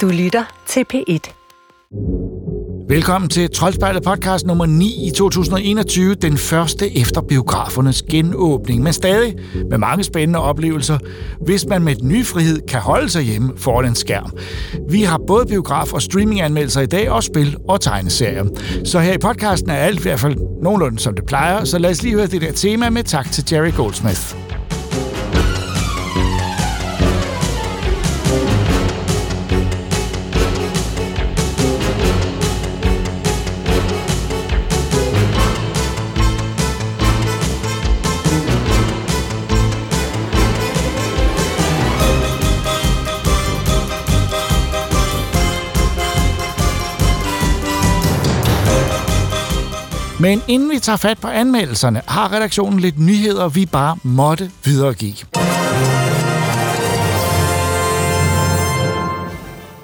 Du lytter til P1. Velkommen til Troldspejlet podcast nummer 9 i 2021, den første efter biografernes genåbning, men stadig med mange spændende oplevelser, hvis man med den frihed kan holde sig hjemme foran en skærm. Vi har både biograf- og streaminganmeldelser i dag, og spil og tegneserier. Så her i podcasten er alt i hvert fald nogenlunde som det plejer, så lad os lige høre det der tema med tak til Jerry Goldsmith. Men inden vi tager fat på anmeldelserne, har redaktionen lidt nyheder, vi bare måtte videregive.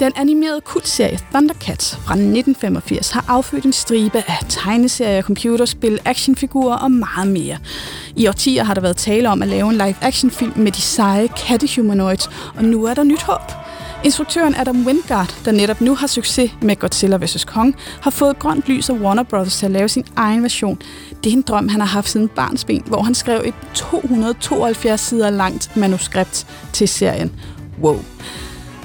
Den animerede kultserie Thundercats fra 1985 har affødt en stribe af tegneserier, computerspil, actionfigurer og meget mere. I årtier har der været tale om at lave en live-action-film med de seje kattehumanoids, og nu er der nyt håb. Instruktøren Adam Wingard, der netop nu har succes med Godzilla vs. Kong, har fået grønt lys af Warner Bros. til at lave sin egen version. Det er en drøm, han har haft siden barnsben, hvor han skrev et 272 sider langt manuskript til serien. Wow.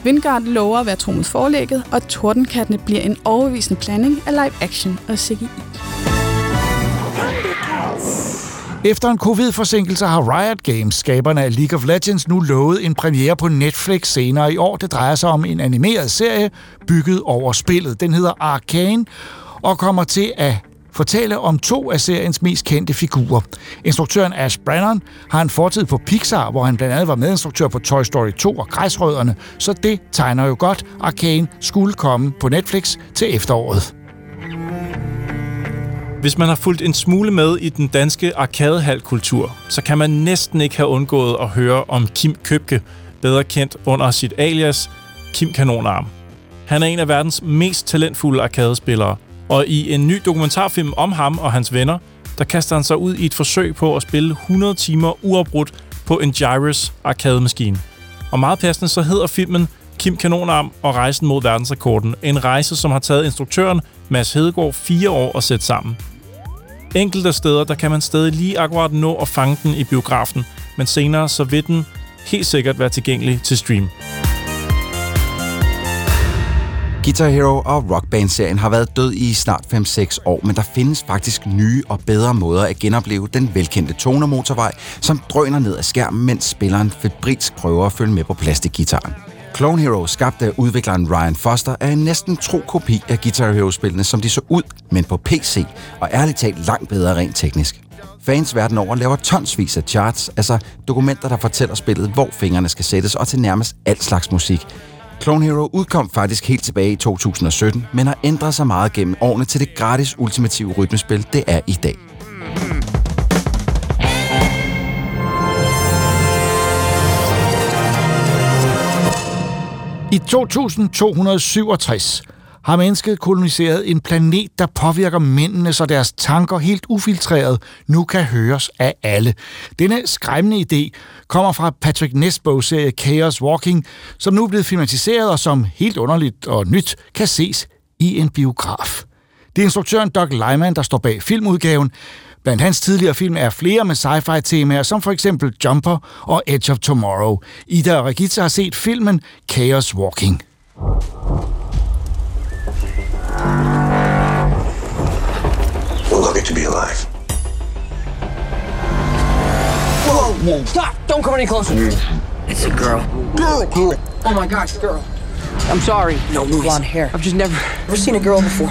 Wingard lover at være tro mod forlægget, og Tordenkattene bliver en overbevisende blanding af live action og CGI. Efter en covid-forsinkelse har Riot Games, skaberne af League of Legends, nu lovet en premiere på Netflix senere i år. Det drejer sig om en animeret serie bygget over spillet. Den hedder Arcane og kommer til at fortælle om to af seriens mest kendte figurer. Instruktøren Ash Brannon har en fortid på Pixar, hvor han blandt andet var medinstruktør på Toy Story 2 og Græsrødderne, så det tegner jo godt. Arcane skulle komme på Netflix til efteråret. Hvis man har fulgt en smule med i den danske arkadehalkultur, så kan man næsten ikke have undgået at høre om Kim Købke, bedre kendt under sit alias Kim Kanonarm. Han er en af verdens mest talentfulde arkadespillere, og i en ny dokumentarfilm om ham og hans venner, der kaster han sig ud i et forsøg på at spille 100 timer uafbrudt på en Gyrus arkademaskine. Og meget passende så hedder filmen Kim Kanonarm og Rejsen mod verdensrekorden. En rejse, som har taget instruktøren Mads Hedegaard fire år at sætte sammen. Enkelte steder, der kan man stadig lige akkurat nå at fange den i biografen, men senere så vil den helt sikkert være tilgængelig til stream. Guitar Hero og Rock Band-serien har været død i snart 5-6 år, men der findes faktisk nye og bedre måder at genopleve den velkendte tonermotorvej, som drøner ned ad skærmen, mens spilleren febrilsk prøver at følge med på plastikgitaren. Clone Hero, skabt af udvikleren Ryan Foster, er en næsten tro kopi af Guitar Hero-spillene, som de så ud, men på PC, og ærligt talt langt bedre rent teknisk. Fans verden over laver tonsvis af charts, altså dokumenter, der fortæller spillet, hvor fingrene skal sættes, og til nærmest alt slags musik. Clone Hero udkom faktisk helt tilbage i 2017, men har ændret sig meget gennem årene til det gratis ultimative rytmespil, det er i dag. I 2267 har mennesket koloniseret en planet, der påvirker mændene, så deres tanker helt ufiltreret nu kan høres af alle. Denne skræmmende idé kommer fra Patrick Nesbo's serie Chaos Walking, som nu er blevet filmatiseret og som helt underligt og nyt kan ses i en biograf. Det er instruktøren Doug Lyman, der står bag filmudgaven. Blandt hans tidligere film er flere med sci-fi temaer, som for eksempel Jumper og Edge of Tomorrow. Ida og Regitza har set filmen Chaos Walking. We're lucky to be alive. Whoa, whoa, stop! Don't come any closer. It's a girl. Girl, girl. Oh my God, it's a girl. I'm sorry. No, move on hair. I've just never, never seen a girl before.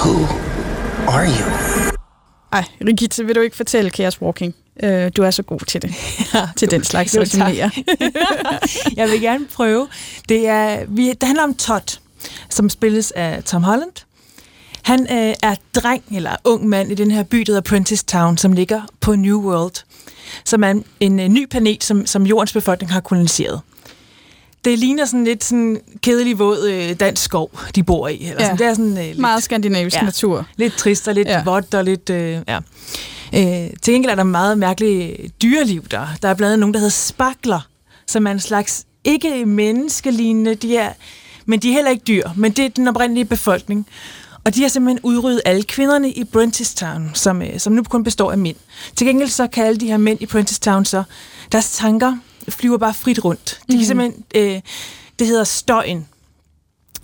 Who are you? Ej, Rigitte, vil du ikke fortælle Chaos Walking? Øh, du er så god til det. Ja, til den slags Jo, resuméer. jeg vil gerne prøve. Det, er, vi, det handler om Todd, som spilles af Tom Holland. Han øh, er dreng eller ung mand i den her by, der hedder Prentice Town, som ligger på New World, som er en, en, en ny planet, som, som jordens befolkning har koloniseret. Det ligner sådan lidt sådan kedelig våd øh, dansk skov, de bor i. Eller Ja. sådan. Det er sådan, øh, lidt, Meget skandinavisk Ja. natur. lidt trist og lidt Ja. vådt og lidt... Øh, ja. Øh, til gengæld er der meget mærkeligt dyreliv der. Der er blandt andet nogen, der hedder spakler, som er en slags ikke menneskelignende, de er, men de er heller ikke dyr, men det er den oprindelige befolkning. Og de har simpelthen udryddet alle kvinderne i Town, som, øh, som nu kun består af mænd. Til gengæld så kan alle de her mænd i Town så, deres tanker flyver bare frit rundt. De kan Mhm. simpelthen, øh, det hedder støjen.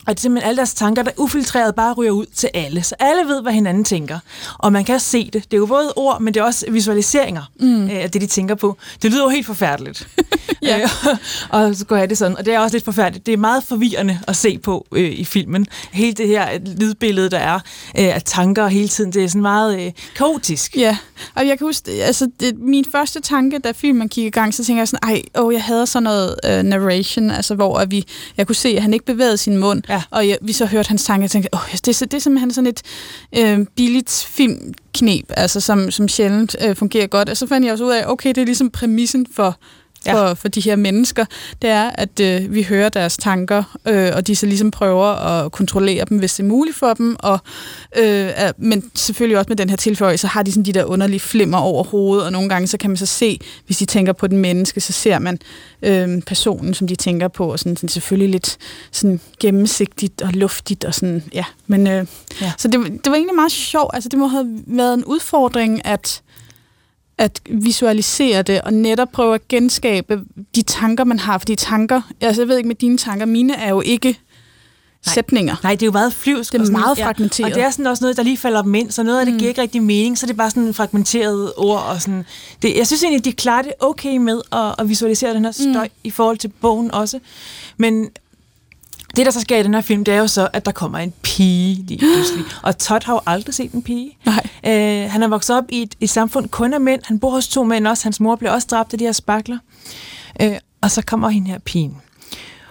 Og det er simpelthen alle deres tanker, der ufiltreret bare ryger ud til alle. Så alle ved, hvad hinanden tænker. Og man kan se det. Det er jo både ord, men det er også visualiseringer mm. af det, de tænker på. Det lyder jo helt forfærdeligt. Ja. Øh, og så går jeg det sådan. Og det er også lidt forfærdeligt. Det er meget forvirrende at se på øh, i filmen. Hele det her lydbillede, der er øh, af tanker hele tiden, det er sådan meget øh, kaotisk. Ja, og jeg kan huske, altså det, min første tanke, da filmen gik i gang, så tænkte jeg sådan, ej, åh, jeg havde sådan noget uh, narration, altså hvor at vi, jeg kunne se, at han ikke bevægede sin mund, Ja. og jeg, vi så hørte hans tanke, og tænkte, åh, det, er det er simpelthen sådan et øh, billigt filmknep, altså som, som sjældent øh, fungerer godt, og så fandt jeg også ud af, okay, det er ligesom præmissen for Ja. for, for de her mennesker, det er, at øh, vi hører deres tanker, øh, og de så ligesom prøver at kontrollere dem, hvis det er muligt for dem, og, øh, er, men selvfølgelig også med den her tilføjelse, så har de sådan de der underlige flimmer over hovedet, og nogle gange så kan man så se, hvis de tænker på den menneske, så ser man øh, personen, som de tænker på, og sådan, sådan selvfølgelig lidt sådan gennemsigtigt og luftigt, og sådan, ja, men øh, Ja. så det, det var egentlig meget sjovt, altså det må have været en udfordring, at at visualisere det, og netop prøve at genskabe de tanker, man har. Fordi tanker, altså jeg ved ikke med dine tanker, mine er jo ikke Nej. sætninger. Nej, det er jo meget flyvsk. Det er sådan- meget fragmenteret. Og det er sådan også noget, der lige falder dem ind, så noget af det giver ikke rigtig mening, så det er bare sådan fragmenterede ord. Og sådan. Det, jeg synes egentlig, de klarer det okay med at, at visualisere den her støj mm. i forhold til bogen også. Men det, der så sker i den her film, det er jo så, at der kommer en pige lige pludselig. Og Todd har jo aldrig set en pige. Nej. Øh, han er vokset op i et, et samfund kun af mænd. Han bor hos to mænd også. Hans mor bliver også dræbt af de her spakler. Øh, og så kommer hende her pigen.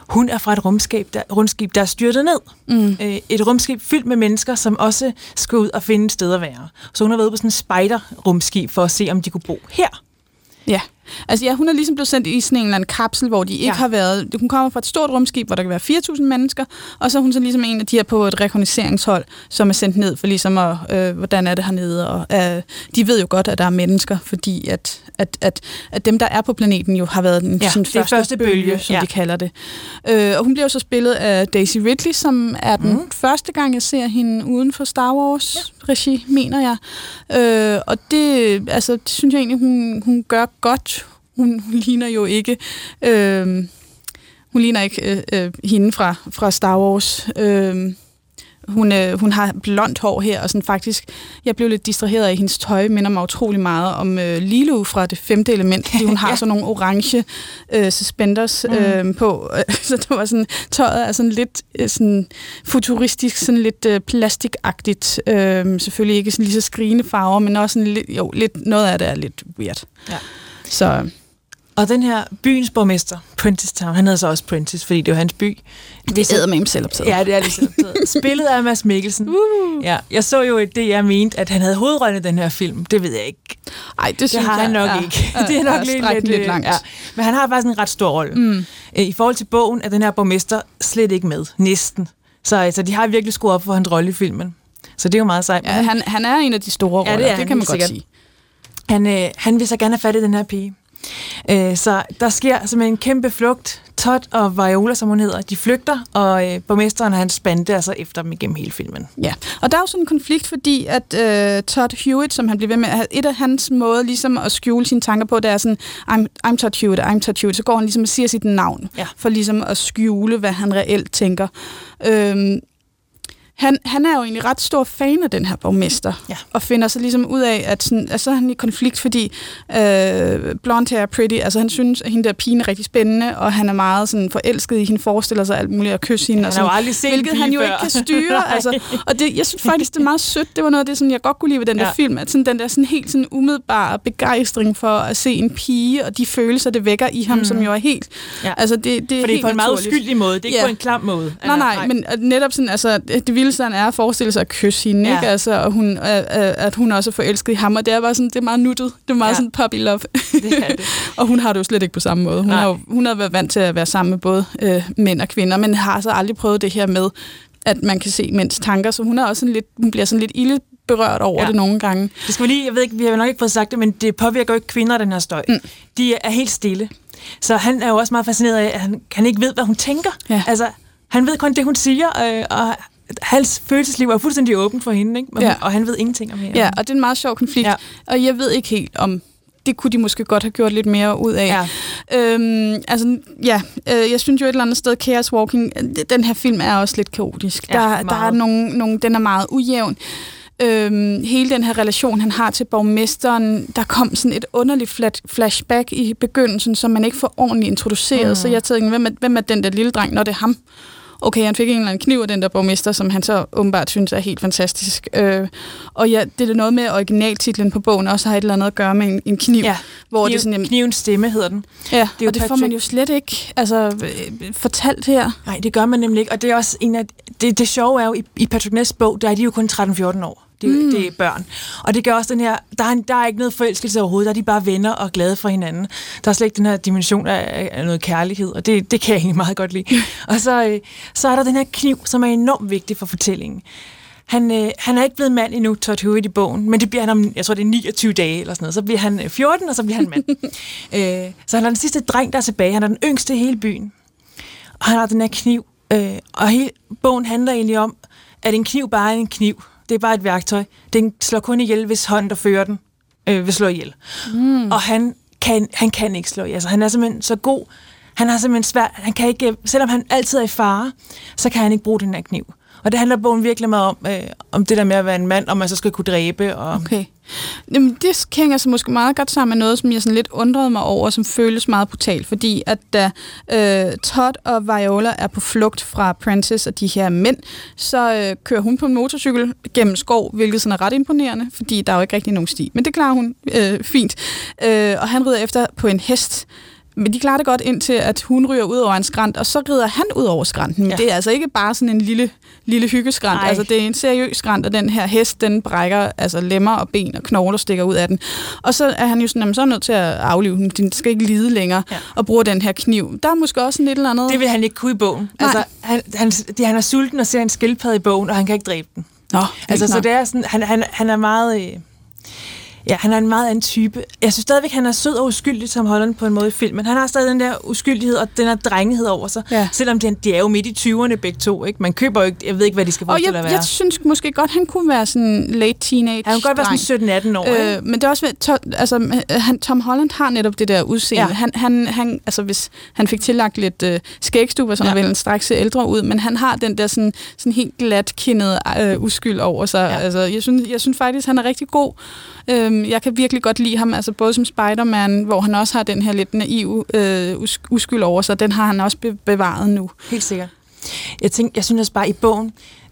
Hun er fra et rumskib, der, rumskib, der er styrtet ned. Mm. Øh, et rumskib fyldt med mennesker, som også skal ud og finde et sted at være. Så hun har været på sådan en spider-rumskib for at se, om de kunne bo her. Ja, altså ja, hun er ligesom blevet sendt i sådan en eller anden kapsel, hvor de ikke Ja. ja. har været... Hun kommer fra et stort rumskib, hvor der kan være 4.000 mennesker, og så er hun så ligesom en af de her på et rekognosceringshold, som er sendt ned for ligesom at, øh, hvordan er det hernede, og øh, de ved jo godt, at der er mennesker, fordi at, at, at, at dem, der er på planeten, jo har været den Ja, sådan er første bølge, som ja. de kalder det. Øh, og hun bliver jo så spillet af Daisy Ridley, som er den mm. første gang, jeg ser hende uden for Star Wars-regi, mener jeg. Øh, og det, altså, det synes jeg egentlig, hun, hun gør godt. Hun, hun ligner jo ikke... Øh, hun ligner ikke øh, øh, hende fra, fra Star Wars. Øh, hun, øh, hun har blondt hår her, og sådan faktisk, jeg blev lidt distraheret af hendes tøj, minder mig utrolig meget om øh, Lilo fra det femte element, fordi hun har Ja. sådan nogle orange øh, suspenders øh, på, så det var sådan, tøjet er sådan lidt øh, sådan futuristisk, sådan lidt øh, plastikagtigt, øh, selvfølgelig ikke sådan lige så skrigende farver, men også sådan lidt, jo, lidt, noget af det er lidt weird. Ja. Så Og den her byens borgmester, Prentice Town, han hedder så også Prentice, fordi det er jo hans by. det æder med ham selv optaget. Ja, det er det selv. Spillet af Mads Mikkelsen. Uh. Ja, jeg så jo et DR mente, at han havde hovedrollen i den her film. Det ved jeg ikke. Ej, det, Det synes har han jeg nok ikke. det er nok lidt, strækt lidt, lidt langt. Ja. Men han har faktisk en ret stor rolle. Mm. I forhold til bogen er den her borgmester slet ikke med. Næsten. Så altså, de har virkelig skruet op for hans rolle i filmen. Så det er jo meget sejt. Ja, han, han er en af de store Ja, roller, det er det, han kan man godt sikkert. sige. Han, øh, han vil så gerne have fat i den her pige. Øh, så der sker simpelthen en kæmpe flugt. Todd og Viola, som hun hedder, de flygter, og øh, borgmesteren og hans bande er så efter dem igennem hele filmen. Ja, og der er jo sådan en konflikt, fordi at øh, Todd Hewitt, som han bliver ved med, at et af hans måder ligesom at skjule sine tanker på, det er sådan, I'm, I'm Todd Hewitt, I'm Todd Hewitt, så går han ligesom og siger sit navn, Ja. for ligesom at skjule, hvad han reelt tænker. Øhm, han, han er jo egentlig ret stor fan af den her borgmester, Ja. og finder så ligesom ud af, at, sådan, at så er han i konflikt, fordi øh, blonde hair pretty, altså han synes, at hende der pigen er rigtig spændende, og han er meget sådan forelsket i hende, forestiller sig alt muligt at kysse hende. og Han har jo sådan, aldrig set hvilket han jo før. ikke kan styre. Nej. altså, og det, jeg synes faktisk, det er meget sødt. Det var noget af det, sådan, jeg godt kunne lide ved den ja. Ja. der film. At sådan, den der sådan, helt sådan, umiddelbare begejstring for at se en pige, og de følelser, det vækker i ham, mm. som jo er helt... Ja. Altså, det, det er For det er helt på en meget uskyldig måde. Det er ikke Ja. på en klam måde. Nej, nej, men at netop sådan, altså, det vildeste han er at forestille sig at kysse hende, Ja. ikke? Altså, og hun, øh, øh, at hun også er forelsket i ham, og det er bare sådan, det er meget nuttet. Det er meget Ja. sådan puppy love. Det er det. og hun har det jo slet ikke på samme måde. Hun Nej. har jo hun har været vant til at være sammen med både øh, mænd og kvinder, men har så aldrig prøvet det her med, at man kan se mænds tanker, så hun er også sådan lidt, hun bliver sådan lidt ilde berørt over ja. det nogle gange. Det skal vi lige, jeg ved ikke, vi har nok ikke fået sagt det, men det påvirker jo ikke kvinder, den her støj. Mm. De er helt stille. Så han er jo også meget fascineret af, at han, han ikke ved, hvad hun tænker. Ja. Altså, han ved kun det, hun siger, øh, og hans følelsesliv er fuldstændig åbent for hende, ikke? Men, Ja. og han ved ingenting om hende. Ja, og det er en meget sjov konflikt. Ja. Og jeg ved ikke helt om det kunne de måske godt have gjort lidt mere ud af. Ja. Øhm, altså, ja, øh, jeg synes jo et eller andet sted, Chaos Walking, øh, den her film er også lidt kaotisk. Ja, der, der er nogle, nogle, den er meget ujævn. Øhm, hele den her relation, han har til borgmesteren, der kom sådan et underligt flat, flashback i begyndelsen, som man ikke får ordentligt introduceret. Mm. Så jeg tænkte, hvem er, hvem er den der lille dreng, når det er ham? Okay, han fik en eller anden kniv af den der borgmester, som han så åbenbart synes er helt fantastisk. Øh, og ja, det er noget med originaltitlen på bogen også har et eller andet at gøre med en, en kniv. Ja. Hvor Kniv, det sådan, jamen, knivens stemme hedder den. Ja, Det jo og det får man jo slet ikke altså, øh, fortalt her. Nej, det gør man nemlig ikke. Og det er også en af... Det, det sjove er jo, i, i Patrick Ness bog, der er de jo kun 13-14 år. Det, mm. det er børn. Og det gør også den her... Der er, der er ikke noget forelskelse overhovedet. Der er de bare venner og glade for hinanden. Der er slet ikke den her dimension af, af noget kærlighed, og det, det kan jeg egentlig meget godt lide. og så, øh, så er der den her kniv, som er enormt vigtig for fortællingen. Han, øh, han er ikke blevet mand endnu, Todd Hewitt i bogen, men det bliver han om, jeg tror det er 29 dage eller sådan noget. Så bliver han øh, 14, og så bliver han mand. øh, så han er den sidste dreng, der er tilbage. Han er den yngste i hele byen. Og han har den her kniv. Øh, og hele bogen handler egentlig om, at en kniv bare er en kniv. Det er bare et værktøj. Den slår kun ihjel, hvis hånden, der fører den, øh, vil slå ihjel. Mm. Og han kan, han kan ikke slå ihjel. Altså, han er simpelthen så god. Han har simpelthen svært. Han kan ikke, selvom han altid er i fare, så kan han ikke bruge den her kniv. Og det handler bogen virkelig meget om, øh, om det der med at være en mand, og man så skal kunne dræbe. Og, Okay. Jamen, det hænger så måske meget godt sammen med noget, som jeg sådan lidt undrede mig over, som føles meget brutalt, fordi at da øh, Todd og Viola er på flugt fra Prentice og de her mænd, så øh, kører hun på en motorcykel gennem skov, hvilket sådan er ret imponerende, fordi der er jo ikke rigtig nogen sti. Men det klarer hun øh, fint. Øh, og han rider efter på en hest, men de klarer det godt indtil, at hun ryger ud over en skrant, og så rider han ud over skranten. Men Ja. det er altså ikke bare sådan en lille, lille hyggeskrant. Altså, det er en seriøs skrant, og den her hest, den brækker altså lemmer og ben og knogler stikker ud af den. Og så er han jo sådan, jamen, så er nødt til at aflive den. Den skal ikke lide længere, Ja. og bruge den her kniv. Der er måske også sådan et eller andet... Det vil han ikke kunne i bogen. Nej. Altså, han, han, det, han er sulten og ser en skildpadde i bogen, og han kan ikke dræbe den. Nå, Altså, så nok. det er sådan, han, han, han er meget... Øh, ja, han er en meget anden type. Jeg synes stadigvæk, han er sød og uskyldig som Holland på en måde i filmen. Han har stadig den der uskyldighed og den der drenghed over sig. Ja. Selvom de, de er jo midt i 20'erne begge to. Ikke? Man køber jo ikke... Jeg ved ikke, hvad de skal Og forestille jeg, at være. jeg synes måske godt, han kunne være sådan late teenage han kan godt være sådan 17-18 år. Øh, Øh, men det er også to, altså, han, Tom Holland har netop det der udseende. Ja. Han, han, han, altså, hvis han fik tillagt lidt øh, skægstub, så Ja. ville han straks se ældre ud, men han har den der sådan, sådan helt glatkindede øh, uskyld over sig. Ja. Altså, jeg, synes, jeg synes faktisk, han er rigtig god. Øhm, jeg kan virkelig godt lide ham, altså både som Spider-Man, hvor han også har den her lidt naive øh, us- uskyld over sig, den har han også be- bevaret nu. Helt sikkert. Jeg, tænker, jeg synes også bare, i bogen,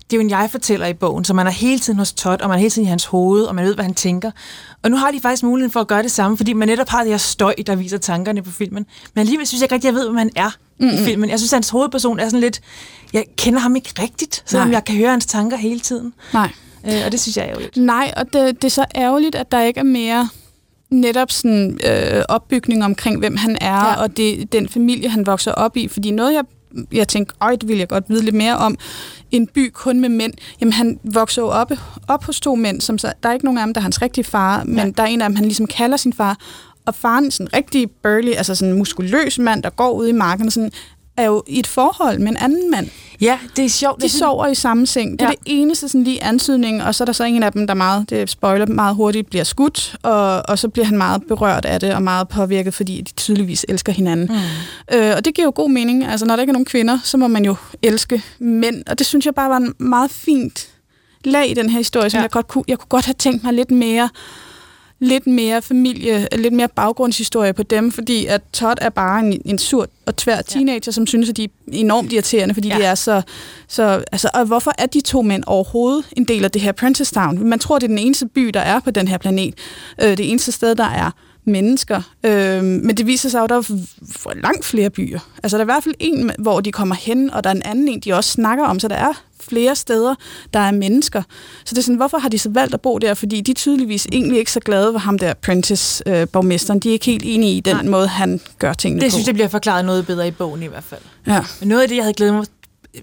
det er jo en jeg-fortæller i bogen, så man er hele tiden hos Todd, og man er hele tiden i hans hoved, og man ved, hvad han tænker. Og nu har de faktisk muligheden for at gøre det samme, fordi man netop har det her støj, der viser tankerne på filmen. Men alligevel synes jeg ikke rigtig, jeg ved, hvad man er mm-hmm. i filmen. Jeg synes, at hans hovedperson er sådan lidt... Jeg kender ham ikke rigtigt, selvom Nej. jeg kan høre hans tanker hele tiden. Nej. Øh, og det synes jeg er lidt. Nej, og det, det er så ærgerligt, at der ikke er mere netop sådan øh, opbygning omkring, hvem han er, Ja. og det, den familie, han vokser op i. Fordi noget, jeg, jeg tænkte, øj, det vil jeg godt vide lidt mere om, en by kun med mænd. Jamen, han vokser jo op, op hos to mænd, som så, der er ikke nogen af dem, der er hans rigtige far, men Ja. der er en af dem, han ligesom kalder sin far. Og faren, sådan en rigtig burly, altså sådan en muskuløs mand, der går ud i marken, sådan, er jo i et forhold med en anden mand. Ja, det er sjovt. De synes- sover i samme seng. Det er Ja. det eneste sådan lige antydning, og så er der så en af dem, der meget, det spoiler, meget hurtigt bliver skudt, og, og så bliver han meget berørt af det, og meget påvirket, fordi de tydeligvis elsker hinanden. Mm. Øh, og det giver jo god mening. Altså, når der ikke er nogen kvinder, så må man jo elske mænd, og det synes jeg bare var en meget fint lag i den her historie, som ja. jeg godt kunne, jeg kunne godt have tænkt mig lidt mere lidt mere familie, lidt mere baggrundshistorie på dem, fordi at Todd er bare en, en sur og tvær teenager, ja. som synes, at de er enormt irriterende, fordi Ja. de er så, så... Altså, og hvorfor er de to mænd overhovedet en del af det her Princess Town? Man tror, det er den eneste by, der er på den her planet. Øh, det eneste sted, der er mennesker. Øh, men det viser sig jo, at der er langt flere byer. Altså, der er i hvert fald en, hvor de kommer hen, og der er en anden en, de også snakker om, så der er flere steder, der er mennesker. Så det er sådan, hvorfor har de så valgt at bo der? Fordi de er tydeligvis egentlig ikke så glade for ham der Prentice-borgmesteren. de er ikke helt enige i den Nej. måde, han gør tingene Det på. synes jeg bliver forklaret noget bedre i bogen i hvert fald. Ja. Men noget af det, jeg havde glædet mig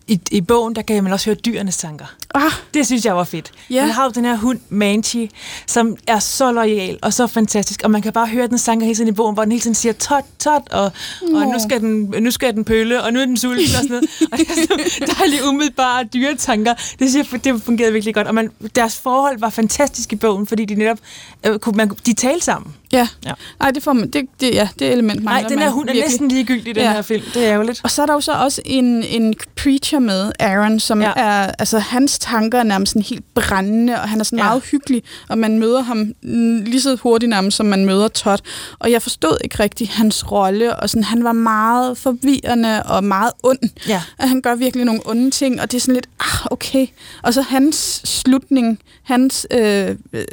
i, i bogen, der kan man også høre dyrenes tanker. Ah, Det synes jeg var fedt. Yeah. Man har jo den her hund, Manchi, som er så lojal og så fantastisk, og man kan bare høre den sanger hele tiden i bogen, hvor den hele tiden siger tot, tot, og, og nu, skal den, nu skal den pølle, og nu er den sulten og sådan noget. Og det er sådan dejligt umiddelbare dyretanker. Det synes jeg, det fungerede virkelig godt. Og man, deres forhold var fantastisk i bogen, fordi de netop øh, kunne, man, de talte sammen. Ja. Ja. ja. Ej, det får man, det, det, ja, det element Nej, mangler den her hund er virkelig. næsten ligegyldig i den Ja. her film. Det er ærgerligt. Og så er der jo så også en, en preacher med, Aaron, som Ja. er, altså hans tanker er nærmest sådan helt brændende, og han er sådan Ja. meget hyggelig, og man møder ham lige så hurtigt nærmest, som man møder Todd. Og jeg forstod ikke rigtig hans rolle, og sådan, han var meget forvirrende og meget ond. Ja. At han gør virkelig nogle onde ting, og det er sådan lidt, ah, okay. Og så hans slutning, hans, øh, øh,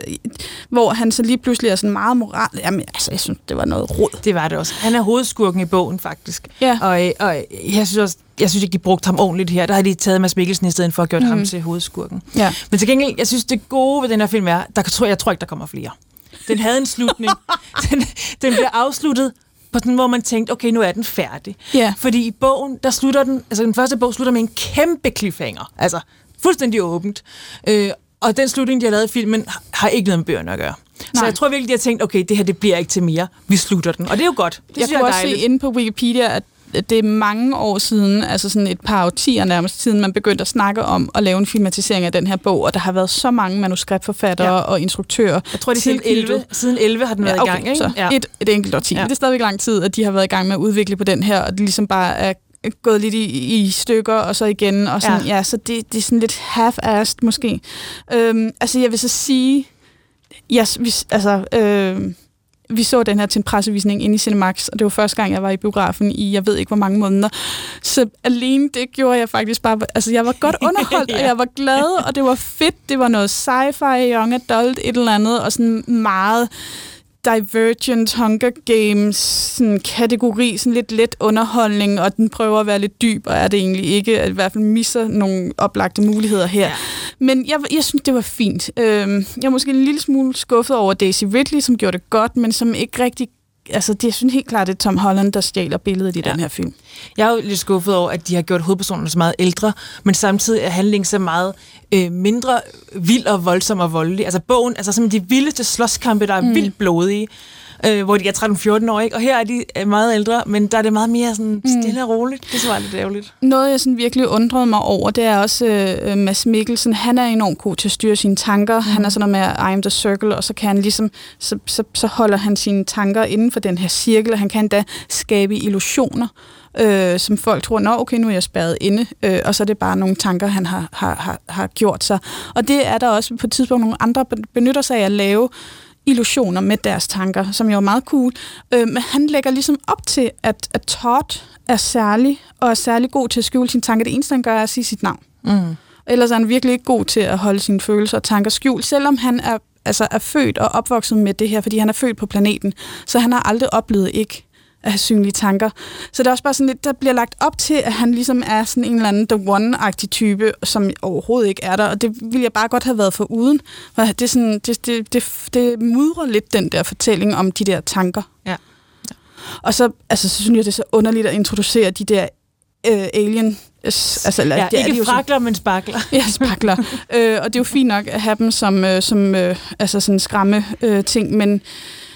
hvor han så lige pludselig er sådan meget moral. Jamen, altså, jeg synes, det var noget rod. Det var det også. Han er hovedskurken i bogen, faktisk. Ja. Og, og jeg synes også, jeg synes ikke, de brugte ham ordentligt her. Der har de taget Mads Mikkelsen i stedet for at gjort mm. ham til hovedskurken. Ja. Men til gengæld, jeg synes, det gode ved den her film er, der tror, jeg tror ikke, der kommer flere. Den havde en slutning. den, den blev afsluttet på sådan, hvor man tænkte, okay, nu er den færdig. Ja. Fordi i bogen, der slutter den, altså den første bog slutter med en kæmpe cliffhanger. Altså, fuldstændig åbent. Øh, og den slutning, de har lavet i filmen, har- ikke noget med bøgerne at gøre. Så Nej. jeg tror virkelig, de har tænkt, okay, det her det bliver ikke til mere. Vi slutter den. Og det er jo godt. Det jeg synes kunne jeg er også se inde på Wikipedia, at det er mange år siden, altså sådan et par årtier nærmest siden, man begyndte at snakke om at lave en filmatisering af den her bog, og der har været så mange manuskriptforfattere Ja. og instruktører. Jeg tror, det er siden tilknyttet. 11, siden 11 har den været Ja, okay, i gang, ikke? Så Ja. et, et enkelt årti. Ja. Det er stadigvæk lang tid, at de har været i gang med at udvikle på den her, og det ligesom bare er gået lidt i, i stykker, og så igen, og sådan, Ja. ja, så det, det er sådan lidt half-assed måske. Øhm, altså, jeg vil så sige, yes, vi, altså, øhm, vi så den her til en pressevisning inde i Cinemax, og det var første gang, jeg var i biografen i, jeg ved ikke hvor mange måneder. Så alene det gjorde jeg faktisk bare, altså jeg var godt underholdt, Ja. og jeg var glad, og det var fedt, det var noget sci-fi, young adult, et eller andet, og sådan meget Divergent Hunger Games sådan kategori, sådan lidt let underholdning, og den prøver at være lidt dyb, og er det egentlig ikke, at i hvert fald misser nogle oplagte muligheder her. Ja. Men jeg, jeg synes, det var fint. Øhm, jeg er måske en lille smule skuffet over Daisy Ridley, som gjorde det godt, men som ikke rigtig... Altså, det, jeg synes helt klart, det er Tom Holland, der stjæler billedet i Ja. den her film. Jeg er jo lidt skuffet over, at de har gjort hovedpersonerne så meget ældre, men samtidig er handlingen så meget øh, mindre vild og voldsom og voldelig. Altså bogen, altså simpelthen de vildeste slåskampe, der er mm. vildt blodige, øh, hvor de er 13-14 år, ikke? Og her er de øh, meget ældre, men der er det meget mere sådan stille og roligt. Det er lidt ærgerligt. Noget, jeg sådan virkelig undrede mig over, det er også øh, Mads Mikkelsen. Han er enormt god til at styre sine tanker. Mm. Han er sådan noget med I am the circle, og så kan han ligesom, så, så, så holder han sine tanker inden for den her cirkel. Han kan endda skabe illusioner, øh, som folk tror, nå okay, nu er jeg spærret inde, øh, og så er det bare nogle tanker, han har, har, har, har gjort sig. Og det er der også på et tidspunkt nogle andre benytter sig af at lave illusioner med deres tanker, som jo er meget cool. Øh, men han lægger ligesom op til, at, at Todd er særlig, og er særlig god til at skjule sine tanker. Det eneste, han gør, er at sige sit navn. Mm. Ellers er han virkelig ikke god til at holde sine følelser og tanker skjult, selvom han er, altså er født og opvokset med det her, fordi han er født på planeten. Så han har aldrig oplevet ikke at have synlige tanker. Så det er også bare sådan lidt, der bliver lagt op til, at han ligesom er sådan en eller anden The One-agtig type, som overhovedet ikke er der, og det ville jeg bare godt have været for uden. For det, er sådan, det, det, det, det mudrer lidt den der fortælling om de der tanker. Ja. Og så, altså, så synes jeg, det er så underligt at introducere de der øh, alien... Altså, eller, Ja, det er de ikke jo så- frakler, men sparkler. Ja, sparkler. øh, og det er jo fint nok at have dem som, øh, som øh, altså sådan skræmme øh, ting, men,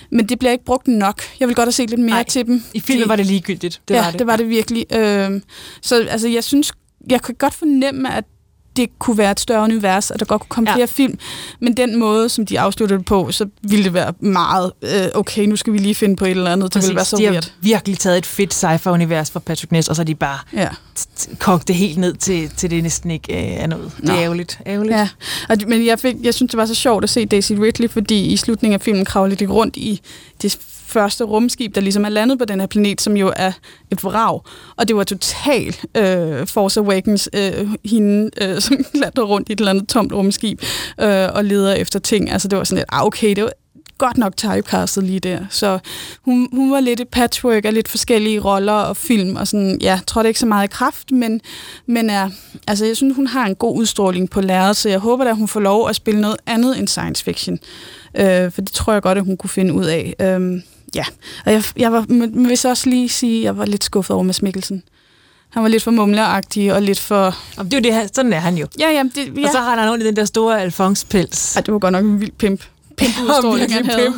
men det bliver ikke brugt nok. Jeg vil godt have set lidt mere Nej, til dem. I filmen De- var det ligegyldigt. Det ja, var det. det var det virkelig. Øh, så altså, jeg synes, jeg kan godt fornemme, at det kunne være et større univers, og der godt kunne komme Ja. flere film. Men den måde, som de afsluttede det på, så ville det være meget, øh, okay, nu skal vi lige finde på et eller andet. Det ville være så de har weird. virkelig taget et fedt sci-fi-univers for Patrick Ness, og så har de bare Ja. kogt det helt ned til, til det næsten ikke øh, er noget. Det er ærgerligt. ærgerligt. Ja, og, men jeg, fik, jeg synes, det var så sjovt at se Daisy Ridley, fordi i slutningen af filmen kravlede de rundt i det første rumskib, der ligesom er landet på den her planet, som jo er et vrag. Og det var totalt øh, Force Awakens, øh, hende, øh, som klatrer rundt i et eller andet tomt rumskib øh, og leder efter ting. Altså det var sådan lidt, ah, okay, det var godt nok typecastet lige der. Så hun, hun var lidt et patchwork af lidt forskellige roller og film, og sådan, ja, tror det ikke så meget i kraft, men, men er, altså, jeg synes, hun har en god udstråling på lærret, så jeg håber at hun får lov at spille noget andet end science fiction. Øh, for det tror jeg godt, at hun kunne finde ud af. Øh, ja, og jeg, jeg var, men vil så også lige sige, at jeg var lidt skuffet over Mads Mikkelsen. Han var lidt for mumleragtig og lidt for... Og det er jo det, sådan er han jo. Ja, ja, det, ja. Og så har han rundt i den der store Alphonse-pels. Ej, det var godt nok en vild pimp. Pimp udstråling, han havde.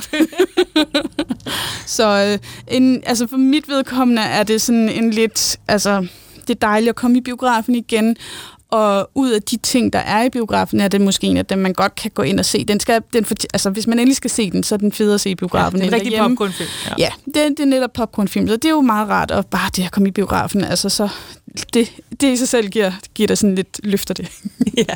Så øh, en, altså for mit vedkommende er det sådan en lidt... Altså, det er dejligt at komme i biografen igen, og ud af de ting, der er i biografen, er det måske en af dem, man godt kan gå ind og se. Den skal, den for, altså, hvis man endelig skal se den, så er den federe at se i biografen. Ja, det er en rigtig popcornfilm. Ja, ja det, det er netop popcornfilm, så det er jo meget rart, og bare det at komme i biografen, altså så det, det i sig selv giver, giver dig sådan lidt løfter det. ja.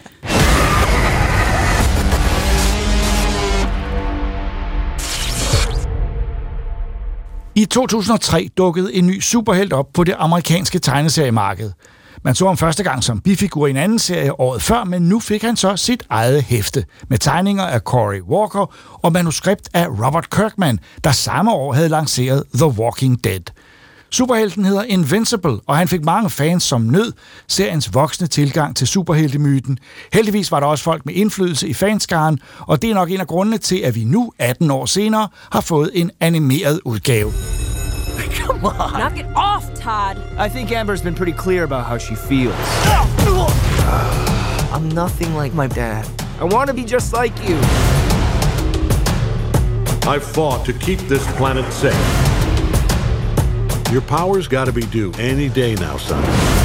I 2003 dukkede en ny superhelt op på det amerikanske tegneseriemarked. Man så ham første gang som bifigur i en anden serie året før, men nu fik han så sit eget hæfte med tegninger af Cory Walker og manuskript af Robert Kirkman, der samme år havde lanceret The Walking Dead. Superhelten hedder Invincible, og han fik mange fans som nød seriens voksne tilgang til superheltemyten. Heldigvis var der også folk med indflydelse i fanskaren, og det er nok en af grundene til, at vi nu, 18 år senere, har fået en animeret udgave. Come on. Knock it off, Todd. I think Amber's been pretty clear about how she feels. I'm nothing like my dad. I want to be just like you. I fought to keep this planet safe. Your power's got to be due any day now, son.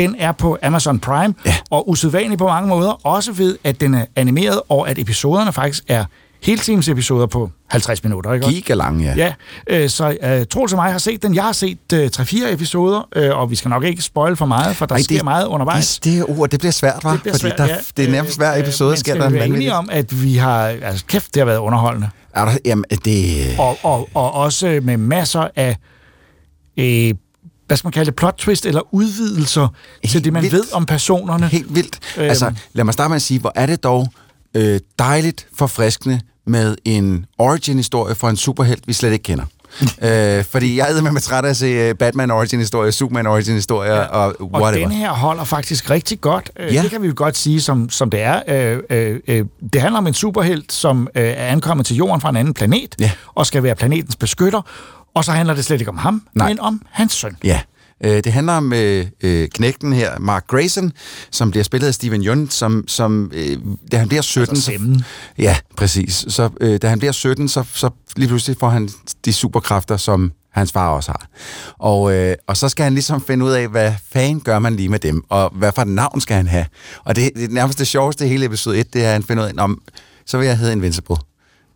Den er på Amazon Prime, ja. og usædvanlig på mange måder, også ved, at den er animeret, og at episoderne faktisk er heltimes episoder på 50 minutter. Ikke? Gigalang, ja. Ja, øh, så øh, Troels og mig har set den. Jeg har set øh, 3-4 episoder, øh, og vi skal nok ikke spoil for meget, for der Ej, sker det- meget undervejs. Det, det ord, det bliver svært, var? Det bliver svært, der, ja. det er nærmest hver Øh, episode, men sker der en vanvittig. om, at vi har... Altså, kæft, det har været underholdende. Er der, jamen, det... Og, og, og også med masser af... Øh, hvad skal man kalde det, plot twist eller udvidelser Helt til det, man vildt. ved om personerne. Helt vildt. Øhm. Altså, lad mig starte med at sige, hvor er det dog øh, dejligt forfriskende med en origin-historie for en superhelt, vi slet ikke kender. øh, fordi jeg er med mig træt af at se øh, Batman origin-historie, Superman origin-historie ja. og Og whatever. den her holder faktisk rigtig godt. Ja. Ja. Det kan vi jo godt sige, som, som det er. Øh, øh, øh, det handler om en superhelt, som øh, er ankommet til jorden fra en anden planet, Ja. og skal være planetens beskytter. Og så handler det slet ikke om ham, Nej. men om hans søn. Ja. Øh, det handler om øh, øh, knægten her, Mark Grayson, som bliver spillet af Steven Yeun, som, som øh, da han bliver 17... Altså Semmen. Ja, præcis. Så øh, da han bliver 17, så, så lige pludselig får han de superkræfter, som hans far også har. Og, øh, og så skal han ligesom finde ud af, hvad fanden gør man lige med dem, og hvad for et navn skal han have. Og det, det nærmest det sjoveste hele episode 1, det er, at han finder ud af, om så vil jeg hedde Invincible.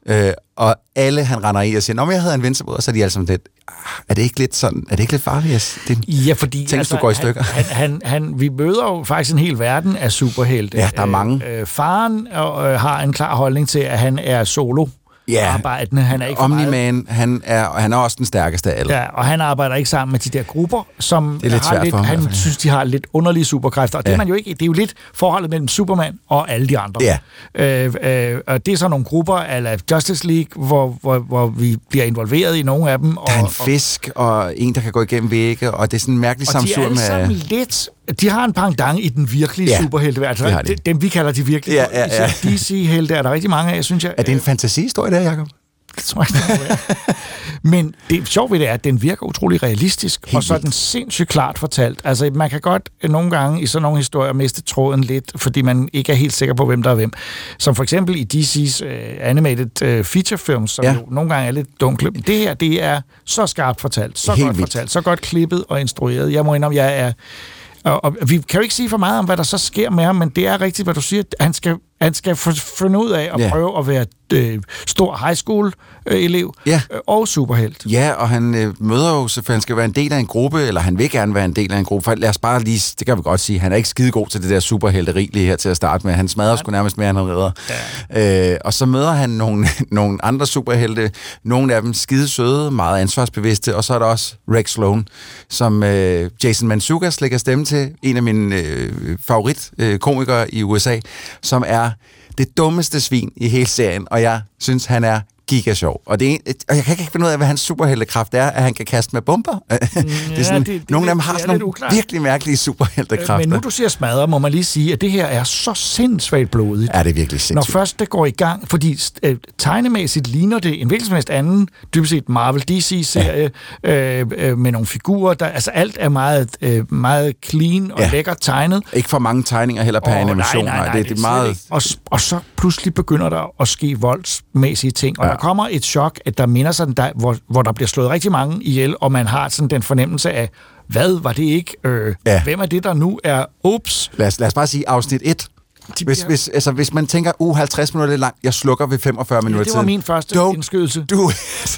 Øh, og alle han render i og siger, men jeg hedder Invincible, og så er de alle sammen lidt, "Ah, er det ikke lidt sådan, er det ikke lidt farligt? Det, Ja, fordi altså, Tænk, hvis du går i stykker. Han, han, han, vi møder jo faktisk en hel verden af superhelte. Ja, der er mange. Øh, øh, faren øh, har en klar holdning til, at han er solo Ja. arbejdende. Han er ikke Omni-Man, han er, han er også den stærkeste af alle. Ja, og han arbejder ikke sammen med de der grupper, som Det er lidt har lidt, ham, han fald. synes, de har lidt underlige superkræfter. Og det Ja. er man jo ikke. Det er jo lidt forholdet mellem Superman og alle de andre. Ja. Øh, øh, og det er så nogle grupper af Justice League, hvor, hvor, hvor vi bliver involveret i nogle af dem. Og, Der er en fisk, og en, der kan gå igennem vægge, og det er sådan en mærkelig og de er samsur alle med... sammen lidt... De har en pendant i den virkelige Ja, superhelte. Altså, de. de. Dem, vi kalder de virkelige. Ja, ja, ja. DC-helte er der rigtig mange af, synes jeg. Er det en fantasihistorie, der, Jacob? Det tror jeg ikke. Men det sjove ved det er, at den virker utrolig realistisk, Helt og så er den sindssygt klart fortalt. Altså, man kan godt øh, nogle gange i sådan nogle historier miste tråden lidt, fordi man ikke er helt sikker på, hvem der er hvem. Som for eksempel i DC's uh, animated uh, feature films, som Ja. jo nogle gange er lidt dunkle. Men Det her, det er så skarpt fortalt, så Helt godt vildt. fortalt, så godt klippet og instrueret. Jeg må indrømme, jeg er... Og, og vi kan jo ikke sige for meget om, hvad der så sker med ham, men det er rigtigt, hvad du siger. Han skal, han skal finde ud af at Ja. prøve at være øh, stor high school øh, elev Ja. øh, og superhelt. Ja, og han øh, møder jo, så han skal være en del af en gruppe, eller han vil gerne være en del af en gruppe. For lad os bare lige, det kan vi godt sige, han er ikke skide god til det der superhelteri lige her til at starte med. Han smadrer sgu nærmest mere, end han redder. Ja. Øh, og så møder han nogle, nogle andre superhelte, nogle af dem skide søde, meget ansvarsbevidste, og så er der også Rex Sloan, som øh, Jason Mantzoukas lægger stemme til, en af mine øh, favoritkomikere øh, komikere i USA, som er det dummeste svin i hele serien, og jeg synes, han er giga sjov. Og, det er, og jeg kan ikke finde ud af, hvad hans superheltekraft er, at han kan kaste med bomber. det er sådan, det- det- nogle af dem det har er sådan nogle virkelig mærkelige superheltekræfter. Men nu du siger smadre, må man lige sige, at det her er så sindssygt blodigt. er det virkelig Når sindssygt. først det går i gang, fordi øh, tegnemæssigt ligner det en hvilken som helst anden, dybest set Marvel DC-serie, ja. øh, øh, med nogle figurer, der, altså alt er meget, øh, meget clean og Ja. ja. lækkert tegnet. Ikke for mange tegninger heller per Åh, animation. nej, nej, nej, det, det er slet meget... Og, og så pludselig begynder der at ske voldsmæssige ting, og Ja. Ja. der kommer et chok, at der minder sådan, der, hvor, hvor der bliver slået rigtig mange ihjel, og man har sådan den fornemmelse af, hvad var det ikke? Øh, Ja. ja. Hvem er det, der nu er? Ups. Lad os, lad os bare sige afsnit 1. De Hvis, bliver- hvis, altså, hvis man tænker, uh, 50 minutter er langt, jeg slukker ved 45 Ja, minutter det var min første Don't indskydelse. do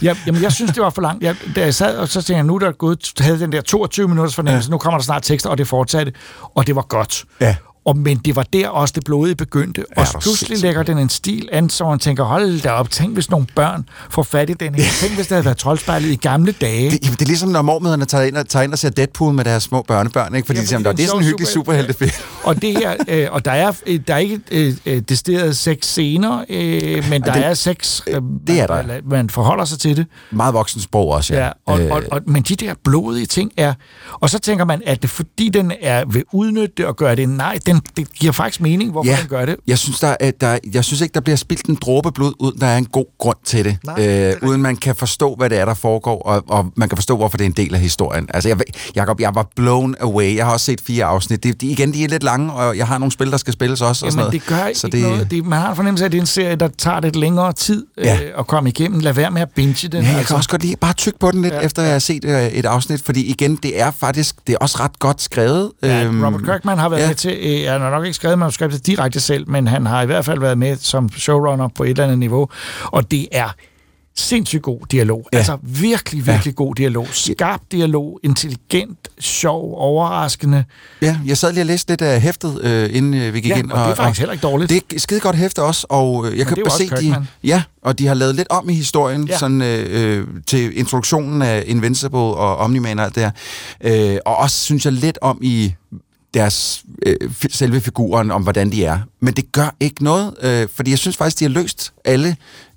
Ja, jamen, jeg synes, det var for langt. Jeg, da jeg sad, og så tænkte jeg, nu er der gået, havde den der 22 minutters fornemmelse, ja. nu kommer der snart tekster, og det fortsatte, og det var godt. Ja. Og, men det var der også det blodige begyndte. Ja, og pludselig lægger den en stil an, så man tænker, hold da op, tænk hvis nogle børn får fat i den her. Tænk hvis det havde været troldspejlet i gamle dage. Det, det er ligesom, når mormøderne tager ind, og, tager ind og ser Deadpool med deres små børnebørn, ikke? Fordi Ja, de siger, fordi "Nå, det er sådan en hyggelig superheltefilm. Og det her, øh, og der er, øh, der er ikke øh, øh, decideret seks scener, øh, men der det- er seks, øh, det er man, der. man forholder sig til det. Meget voksen sprog også, ja. Ja, og, Øh, og, og, men de der blodige ting er... Og så tænker man, at det fordi den er vil udnytte det og gøre det... Nej, den, det giver faktisk mening, hvorfor ja, den gør det. Jeg synes, der, er, der, jeg synes ikke, der bliver spildt en dråbe blod, uden der er en god grund til det. Nej, det øh, uden man kan forstå, hvad det er, der foregår, og, og man kan forstå, hvorfor det er en del af historien. Altså, jeg, Jacob, jeg var blown away. Jeg har også set fire afsnit. De, de, igen, de er lidt lange, og jeg har nogle spil, der skal spilles også. og sådan Jamen, noget. det gør Så ikke det... noget. Det, man har en fornemmelse af, at det er en serie, der tager lidt længere tid Ja. øh, at komme igennem. Lad være med at binge den. Ja, jeg kan også godt lide bare tykke på den lidt, ja, efter jeg har set øh, et afsnit, fordi igen, det er faktisk, det er også ret godt skrevet. Ja, Øhm, Robert Kirkman har været ja. ja. med til, han har nok ikke skrevet manuskriptet direkte selv, men han har i hvert fald været med som showrunner på et eller andet niveau, og det er sindssygt god dialog. Ja. Altså virkelig, virkelig ja. god dialog. Skarp dialog, intelligent, sjov, overraskende. Ja, jeg sad lige og læste lidt af hæftet, øh, inden øh, vi gik Ja, ind. og det er faktisk heller ikke dårligt. Det er skide godt hæfte også, og øh, jeg kan er jo bare se, de, Kirkman. ja, og de har lavet lidt om i historien, ja. Sådan øh, øh, til introduktionen af Invincible og Omni-Man og alt det her. Øh, og også, synes jeg, lidt om i deres øh, selve figuren, om hvordan de er. Men det gør ikke noget, øh, fordi jeg synes faktisk, de har løst alle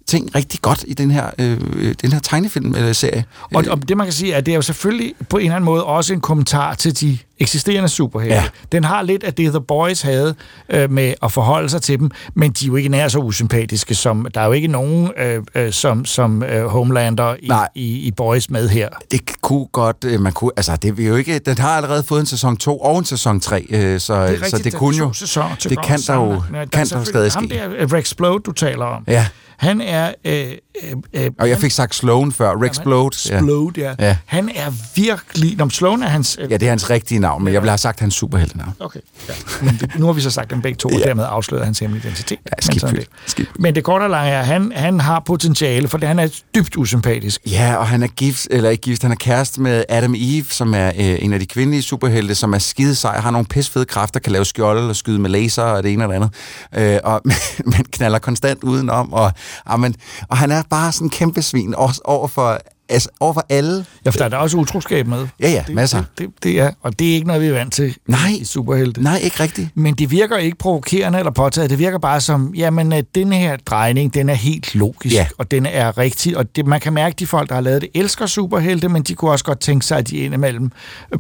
ting rigtig godt i den her, øh, øh, den her tegnefilm-serie. Og, og det man kan sige, er, at det er jo selvfølgelig på en eller anden måde også en kommentar til de eksisterende superhelte. Ja. Den har lidt af det, The Boys havde øh, med at forholde sig til dem, men de er jo ikke nær så usympatiske, som der er jo ikke nogen øh, øh, som, som øh, Homelander i, Nej. i, i Boys med her. Det kunne godt, øh, man kunne, altså det vil jo ikke, den har allerede fået en sæson 2 og en sæson 3, øh, så, Det er så det kunne jo, sæsoner det kan der jo, der kan der jo stadig ske. Ham der, Rex Blode, du taler om, Ja, han er... Øh, øh, øh, og jeg fik sagt Sloan før, Rex Blode. Ja. Splode, ja. Ja. ja. Han er virkelig... Nå, Sloan er hans... Øh, ja, det er hans rigtige navn, men jeg ville have sagt hans superheltenavn. Okay. Ja. Men det, nu har vi så sagt dem begge to, og Ja. dermed afsløret hans hemmelige identitet. Ja, Men skidtfedt. det. Skidtfedt. Men det korte og lange er, at han, han har potentiale, for han er dybt usympatisk. Ja, og han er gift, eller ikke gift, han er kæreste med Adam Eve, som er øh, en af de kvindelige superhelte, som er skide sej, har nogle pisfede kræfter, kan lave skjolde og skyde med laser og det ene og det andet, øh, og, men knaller konstant udenom, og, Amen. og han er bare sådan en kæmpe svin også over for, altså, over for alle. Ja, for der er der også utroskab med. Ja, ja, det, masser. Det, det, det er, og det er ikke noget, vi er vant til Nej. i superhelte. Nej, ikke rigtigt. Men det virker ikke provokerende eller påtaget. Det virker bare som, jamen, at den her drejning, den er helt logisk, Ja. og den er rigtig. Og det, man kan mærke, at de folk, der har lavet det, elsker superhelte, men de kunne også godt tænke sig, at de indimellem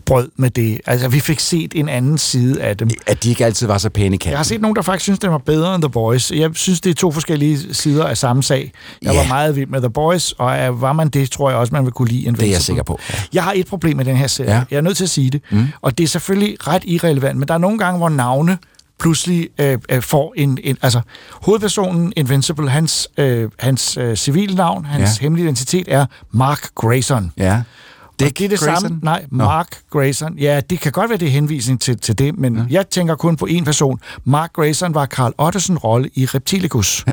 brød med det. Altså, vi fik set en anden side af dem. At de ikke altid var så pæne kanten. Jeg har set nogen, der faktisk synes, den var bedre end The Boys. Jeg synes, det er to forskellige sider af samme sag. Jeg Ja. var meget vild med The Boys, og øh, var man det, tror jeg også, man vil kunne lide Invincible. Det er jeg sikker på. Ja. Jeg har et problem med den her serie. Ja. Jeg er nødt til at sige det. Mm. Og det er selvfølgelig ret irrelevant, men der er nogle gange, hvor navne pludselig øh, øh, får en, en... Altså, hovedpersonen Invincible, hans, øh, hans øh, civilnavn, hans Ja. hemmelige identitet er Mark Grayson. Ja. Dick det er det Grayson? samme. Nej. Mark Grayson. Ja, det kan godt være, det er henvisning til, til det, men ja. jeg tænker kun på én person. Mark Grayson var Carl Ottesen rolle i Reptilicus.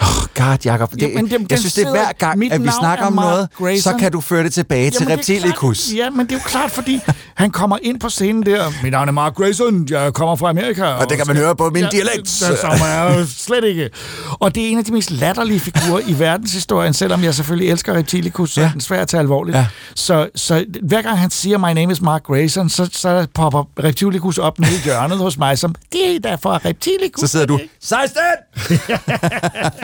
Oh, God, Jacob. Det, Jamen, jamen, jeg synes, det er hver gang, Mit at vi snakker er om noget, Grayson. så kan du føre det tilbage til Jamen, er Reptilicus. Ja, men det er jo klart, fordi han kommer ind på scenen der. Mit navn er Mark Grayson, jeg kommer fra Amerika. Og, det kan man høre på min dialekt. Det er jo slet ikke. Og det er en af de mest latterlige figurer i verdenshistorien, selvom jeg selvfølgelig elsker Reptilicus, så Ja. er den svær at tage alvorligt. Ja. Så, så hver gang han siger, my name is Mark Grayson, så, så popper Reptilicus op nede i hjørnet hos mig, som, det er fra Reptilicus. Så sidder du, 16!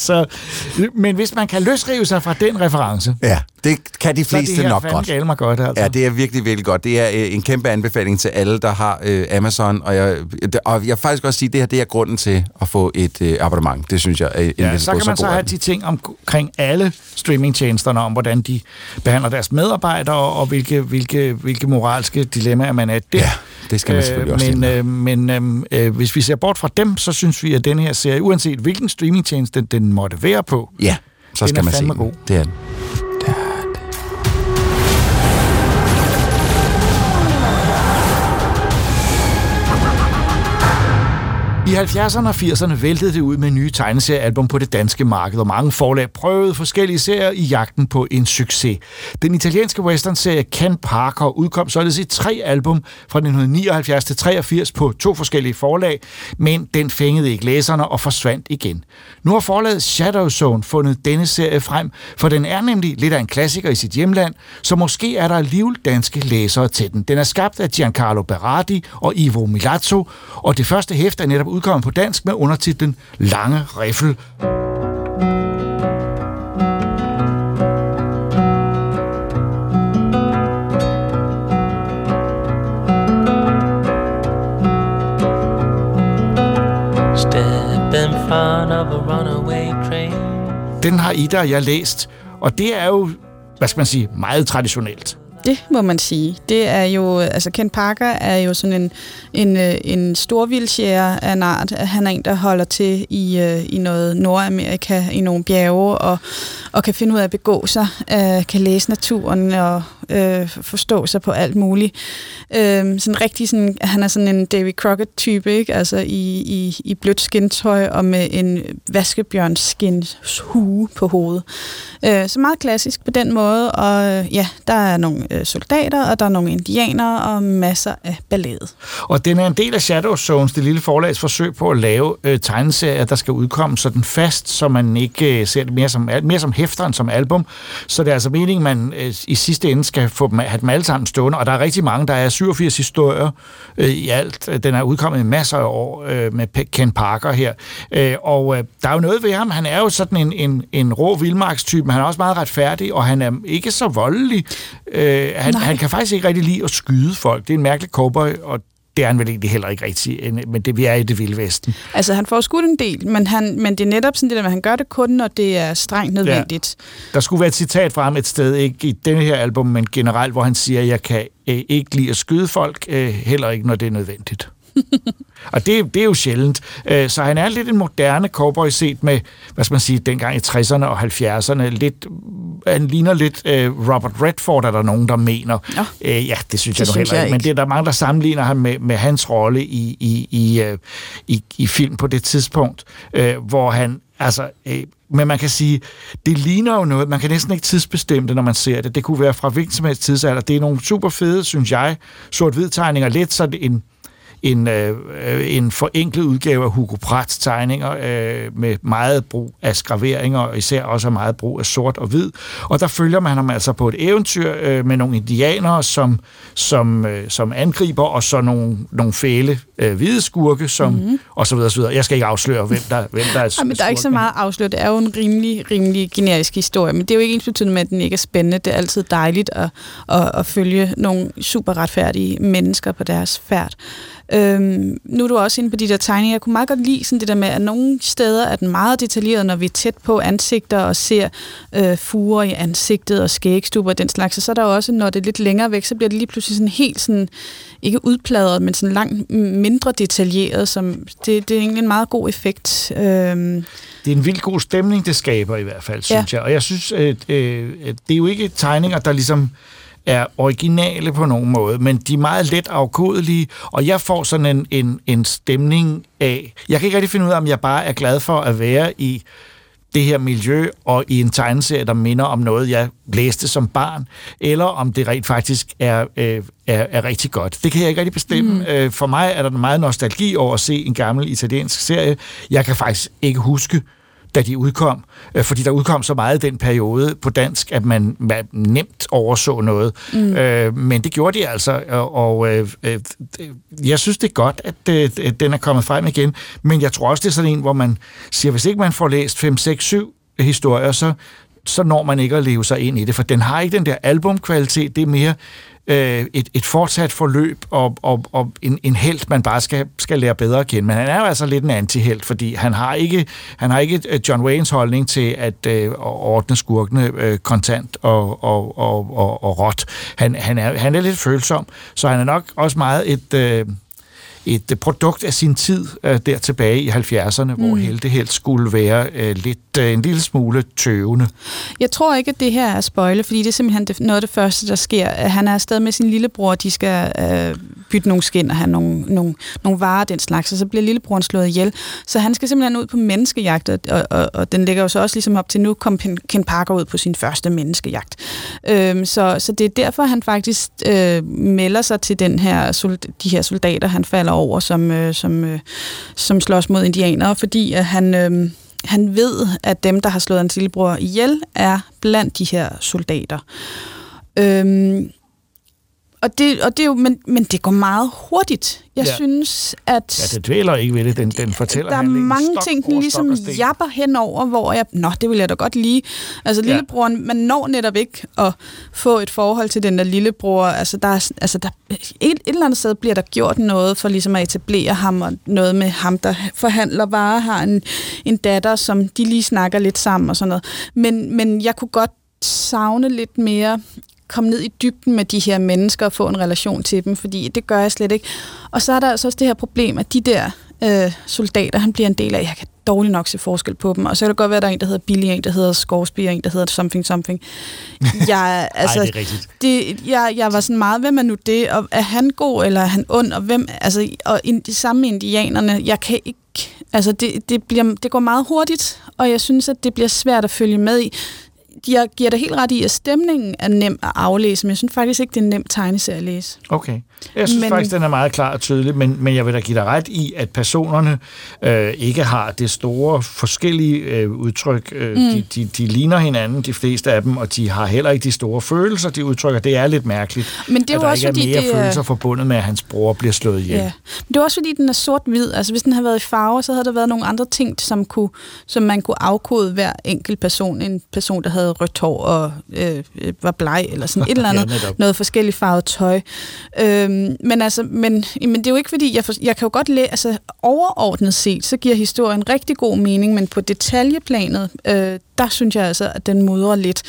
så, men hvis man kan løsrive sig fra den reference, Ja, det kan de det fleste her nok godt. gale mig godt. Altså. Ja, det er virkelig, virkelig godt. Det er øh, en kæmpe anbefaling til alle, der har øh, Amazon, og jeg, det, og jeg vil faktisk også sige, at det her det er grunden til at få et øh, abonnement. Det synes jeg er en Ja, så kan man så have de ting omkring alle streamingtjenesterne om, hvordan de behandler deres medarbejdere, og hvilke, hvilke, hvilke moralske dilemmaer man er der. Ja, det skal man selvfølgelig også men, øh, men øh, øh, hvis vi ser bort fra dem, så synes vi, at den her serie, uanset hvilken streamingtjeneste den måtte være på, Ja, så skal man se den. god. Det er den. I 70'erne og 80'erne væltede det ud med nye tegneseriealbum på det danske marked, og mange forlag prøvede forskellige serier i jagten på en succes. Den italienske westernserie Ken Parker udkom således i tre album fra 1979 til 83 på to forskellige forlag, men den fængede ikke læserne og forsvandt igen. Nu har forlaget Shadow Zone fundet denne serie frem, for den er nemlig lidt af en klassiker i sit hjemland, så måske er der alligevel danske læsere til den. Den er skabt af Giancarlo Berardi og Ivo Milazzo, og det første hæft er netop udkommet på dansk med undertitlen Lange Riffel. Den har Ida og jeg læst, og det er jo, hvad skal man sige, meget traditionelt. Det må man sige. Det er jo, altså Ken Parker er jo sådan en, en, øh, en en storvildshjære af en art. Han er en, der holder til i, øh, i noget Nordamerika, i nogle bjerge, og, og kan finde ud af at begå sig, øh, kan læse naturen og øh, forstå sig på alt muligt. Øh, sådan rigtig sådan, han er sådan en Davy Crockett-type, ikke? Altså i, i, i blødt skintøj og med en vaskebjørnskindshue på hovedet. Øh, så meget klassisk på den måde, og øh, ja, der er nogle øh, soldater, og der er nogle indianere, og masser af ballade. Og den er en del af Shadow Zones, det lille forlags forsøg på at lave øh, tegneserier, der skal udkomme sådan fast, så man ikke øh, ser det mere som, mere som hæfter end som album. Så det er altså meningen, man øh, i sidste ende skal få dem, have dem alle sammen stående, og der er rigtig mange, der er 87 historier øh, i alt. Den er udkommet i masser af år øh, med Ken Parker her. Øh, og øh, der er jo noget ved ham, han er jo sådan en, en, en rå vildmarkstype, men han er også meget retfærdig, og han er ikke så voldelig. Øh, han, han kan faktisk ikke rigtig lide at skyde folk. Det er en mærkelig cowboy, og det er han vel egentlig heller ikke rigtig, men det, vi er i det vilde vesten. Altså, han får skudt en del, men, han, men det er netop sådan det at han gør det kun, når det er strengt nødvendigt. Der skulle være et citat fra ham et sted, ikke i denne her album, men generelt, hvor han siger, at jeg kan øh, ikke lide at skyde folk, øh, heller ikke, når det er nødvendigt. og det, det er jo sjældent. Øh, Så han er lidt en moderne cowboy set med, hvad skal man sige, dengang i 60'erne og 70'erne. Lidt, han ligner lidt øh, Robert Redford, er der nogen, der mener. Ja, øh, ja det synes Det jeg nu heller jeg ikke. Men det er der mange, der sammenligner ham med, med hans rolle i, i, i, i, i film på det tidspunkt, øh, hvor han Altså, øh, men man kan sige, det ligner jo noget, man kan næsten ikke tidsbestemme det, når man ser det. Det kunne være fra hvilken som helst tidsalder. Det er nogle super fede, synes jeg, sort-hvid tegninger. Lidt så en, en, øh, øh, en forenklet udgave af Hugo Prats tegninger øh, med meget brug af skraveringer, og især også meget brug af sort og hvid. Og der følger man ham altså på et eventyr øh, med nogle indianere, som, som, øh, som angriber, og så nogle, nogle fæle øh, hvide skurke, som, mm-hmm. og så videre, så videre. Jeg skal ikke afsløre, hvem der, hvem der er Ja, men der er ikke så meget afsløret. Det er jo en rimelig, rimelig generisk historie, men det er jo ikke ens betydende med, at den ikke er spændende. Det er altid dejligt at, at, at følge nogle super retfærdige mennesker på deres færd. Øhm, nu er du også inde på de der tegninger. Jeg kunne meget godt lide sådan det der med, at nogle steder er den meget detaljeret, når vi er tæt på ansigter og ser øh, fuger i ansigtet og skægstubber og den slags. Og så er der også, når det er lidt længere væk, så bliver det lige pludselig sådan helt sådan, ikke udpladret, men sådan langt mindre detaljeret. Som, det, det er egentlig en meget god effekt. Øhm, Det er en vild god stemning, det skaber i hvert fald, synes Ja. jeg. Og jeg synes, at, øh, at det er jo ikke tegninger, der ligesom er originale på nogen måde, men de er meget let afkodelige, og jeg får sådan en, en, en stemning af... Jeg kan ikke rigtig finde ud af, om jeg bare er glad for at være i det her miljø og i en tegneserie, der minder om noget, jeg læste som barn, eller om det rent faktisk er, øh, er, er rigtig godt. Det kan jeg ikke rigtig bestemme. Mm. Øh, for mig er der meget nostalgi over at se en gammel italiensk serie. Jeg kan faktisk ikke huske da de udkom, øh, fordi der udkom så meget i den periode på dansk, at man, man nemt overså noget. Mm. Øh, men det gjorde de altså, og, og øh, øh, jeg synes, det er godt, at øh, den er kommet frem igen, men jeg tror også, det er sådan en, hvor man siger, hvis ikke man får læst 5, 6, 7 historier, så, så når man ikke at leve sig ind i det, for den har ikke den der albumkvalitet, det er mere øh, et, et fortsat forløb og, og, og en, en held, man bare skal, skal lære bedre at kende. Men han er jo altså lidt en antihelt, fordi han har ikke, han har ikke øh, John Waynes holdning til at øh, ordne skurkene øh, kontant og, og, og, og, og råt. Han, han, er, han er lidt følsom, så han er nok også meget et... Øh, et produkt af sin tid uh, der tilbage i 70'erne, mm. hvor Helte helt skulle være uh, lidt en lille smule tøvende. Jeg tror ikke, at det her er spoile, fordi det er simpelthen det, noget af det første, der sker. Han er afsted med sin lillebror, de skal uh, bytte nogle skin og have nogle, nogle, nogle varer den slags, og så bliver lillebroren slået ihjel. Så han skal simpelthen ud på menneskejagt, og, og, og, og den ligger jo så også ligesom op til, nu kom Ken Parker ud på sin første menneskejagt. Øhm, så, så det er derfor, han faktisk øh, melder sig til den her, de her soldater, han falder over, som, øh, som, øh, som slås mod indianere, fordi at han, øh, han ved, at dem, der har slået hans lillebror ihjel, er blandt de her soldater. Øhm, og det, og det er jo, men, men det går meget hurtigt. Jeg ja. synes, at... Ja, det dvæler ikke ved det. Den, den fortæller Der er mange stok, ting, den ligesom japper henover, hvor jeg... Nå, det vil jeg da godt lige. Altså, lillebroren, ja. man når netop ikke at få et forhold til den der lillebror. Altså, der er, altså der, et, et eller andet sted bliver der gjort noget for ligesom at etablere ham, og noget med ham, der forhandler varer, har en, en datter, som de lige snakker lidt sammen og sådan noget. Men, men jeg kunne godt savne lidt mere komme ned i dybden med de her mennesker og få en relation til dem, fordi det gør jeg slet ikke. Og så er der altså også det her problem, at de der øh, soldater, han bliver en del af, jeg kan dårligt nok se forskel på dem, og så kan det godt være, at der er en, der hedder Billy, en, der hedder Scoresby, en, der hedder something something. Jeg, altså, Ej, det er rigtigt. Det, jeg, jeg var sådan meget, hvem er nu det, og er han god, eller er han ond, og hvem, altså, og in, de samme indianerne, jeg kan ikke, altså, det, det, bliver, det går meget hurtigt, og jeg synes, at det bliver svært at følge med i jeg giver dig helt ret i, at stemningen er nem at aflæse, men jeg synes faktisk ikke, det er en nem tegneserie at læse. Okay. Jeg synes men, faktisk, den er meget klar og tydelig, men, men jeg vil da give dig ret i, at personerne øh, ikke har det store forskellige øh, udtryk. Øh, mm. de, de, de ligner hinanden, de fleste af dem, og de har heller ikke de store følelser, de udtrykker. Det er lidt mærkeligt, men det er at der også, ikke er mere det følelser forbundet med, at hans bror bliver slået ihjel. Ja. Men det er også, fordi den er sort-hvid. Altså, hvis den havde været i farve, så havde der været nogle andre ting, som, kunne, som man kunne afkode hver enkelt person. En person, der havde rødt hår og øh, var bleg, eller sådan et eller andet. ja, noget forskelligt farvet tøj. Øhm, men altså, men, men det er jo ikke fordi, jeg, for, jeg kan jo godt læse, altså overordnet set, så giver historien rigtig god mening, men på detaljeplanet, øh, der synes jeg altså, at den mudrer lidt.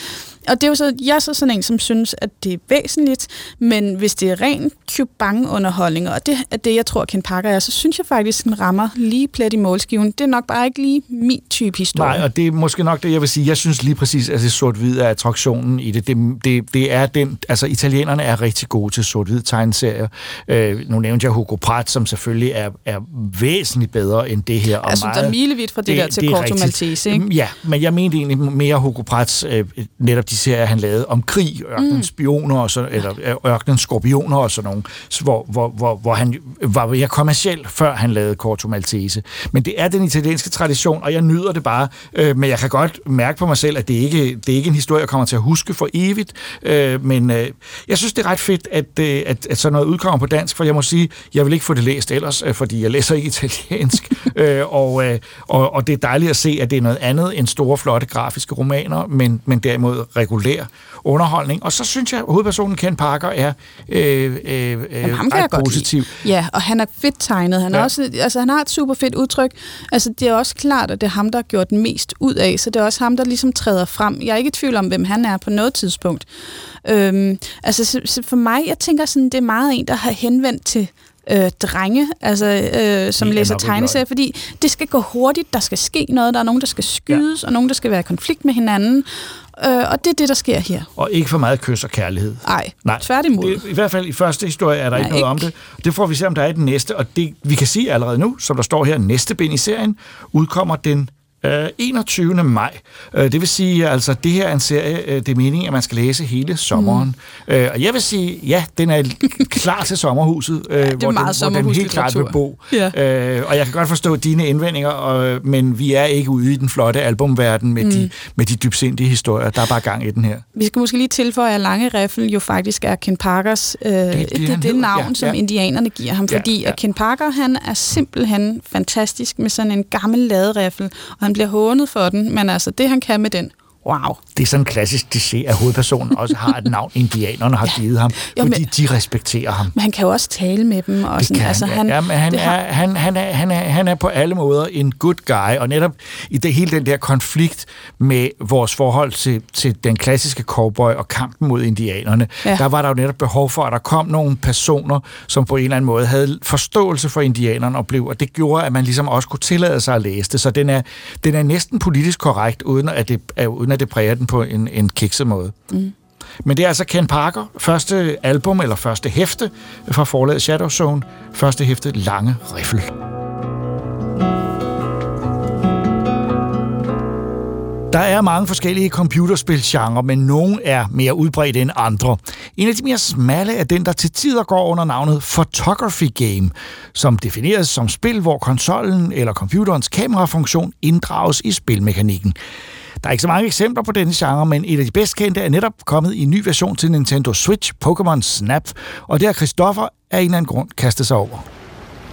Og det er jo så, jeg er så sådan en, som synes, at det er væsentligt, men hvis det er ren Cubange-underholdning, og det er det, jeg tror, Ken Parker er, så synes jeg faktisk, at den rammer lige plet i målskiven. Det er nok bare ikke lige min type historie. Nej, og det er måske nok det, jeg vil sige. Jeg synes lige præcis, at det sort-hvid er attraktionen i det. Det, det, det er den, altså italienerne er rigtig gode til sort-hvid tegneserier. Øh, nu nævnte jeg Hugo Pratt, som selvfølgelig er, er væsentligt bedre end det her. Og jeg synes, meget, der er milevidt fra det, det der til Corto Maltese, ikke? Ja, men jeg mente egentlig mere Hugo Pratts øh, netop de serier, han lavede om krig, ørkenens mm. spioner, og så, eller ørkenens skorpioner og sådan nogle, hvor, hvor, hvor, hvor han var mere kommersiel, før han lavede Corto Maltese. Men det er den italienske tradition, og jeg nyder det bare, øh, men jeg kan godt mærke på mig selv, at det ikke det er ikke en historie, jeg kommer til at huske for evigt, øh, men øh, jeg synes, det er ret fedt, at, øh, at, at sådan noget udkommer på dansk, for jeg må sige, jeg vil ikke få det læst ellers, øh, fordi jeg læser ikke italiensk, øh, og, øh, og, og det er dejligt at se, at det er noget andet end store, flotte grafiske romaner, men, men derimod regulær underholdning. Og så synes jeg, at hovedpersonen Ken Parker er øh, øh, Jamen, ham ret positiv. Ja, og han er fedt tegnet. Han, er også, altså, han har et super fedt udtryk. Altså, det er også klart, at det er ham, der har gjort den mest ud af, så det er også ham, der ligesom træder frem. Jeg er ikke i tvivl om, hvem han er på noget tidspunkt. Øhm, altså, så, så for mig, jeg tænker sådan, det er meget en, der har henvendt til øh, drenge, altså, øh, som læser tegneserier, fordi det skal gå hurtigt, der skal ske noget, der er nogen, der skal skydes, ja. og nogen, der skal være i konflikt med hinanden, øh, og det er det, der sker her. Og ikke for meget kys og kærlighed. Ej, Nej, tværtimod. Det, I hvert fald i første historie er der Nej, ikke noget ikke. om det. Det får vi se, om der er i den næste, og det, vi kan sige allerede nu, som der står her, næste bind i serien, udkommer den Øh, 21. maj. Øh, det vil sige, altså, det her er en serie, øh, det er meningen, at man skal læse hele sommeren. Mm. Øh, og jeg vil sige, ja, den er klar til sommerhuset, øh, ja, er hvor, den, meget hvor den helt klart vil bo. Ja. Øh, og jeg kan godt forstå dine indvendinger, og, men vi er ikke ude i den flotte albumverden med, mm. de, med de dybsindige historier. Der er bare gang i den her. Vi skal måske lige tilføje, at Lange Riffel jo faktisk er Ken Parkers, øh, det, det, det, det, det navn, ja, som ja. indianerne giver ham, fordi ja, ja. at Ken Parker, han er simpelthen fantastisk med sådan en gammel laderiffel, og han bliver hånet for den, men altså det, han kan med den, wow. Det er sådan en klassisk kliché, at hovedpersonen også har et navn, indianerne har givet ham, Jo, fordi men- de respekterer ham. Men han kan jo også tale med dem. Og Det sådan, kan altså, han, han, ja. Er, har- han, han, er, han, er, han er på alle måder en good guy, og netop i det hele den der konflikt med vores forhold til, til den klassiske cowboy og kampen mod indianerne, Ja. ja. der var der jo netop behov for, at der kom nogle personer, som på en eller anden måde havde forståelse for indianerne og blev, og det gjorde, at man ligesom også kunne tillade sig at læse det. Så den er, den er næsten politisk korrekt, uden at det, er- uden at det præger den på en, en kikset måde. Mm. Men det er altså Ken Parker, første album eller første hæfte fra forlaget Shadow Zone, første hæfte Lange Riffel. Der er mange forskellige computerspilgenre, men nogle er mere udbredte end andre. En af de mere smalle er den, der til tider går under navnet Photography Game, som defineres som spil, hvor konsollen eller computerens kamerafunktion inddrages i spilmekanikken. Der er ikke så mange eksempler på denne genre, men et af de bedst kendte er netop kommet i en ny version til Nintendo Switch, Pokémon Snap, og det har Christoffer af en eller anden grund kastet sig over.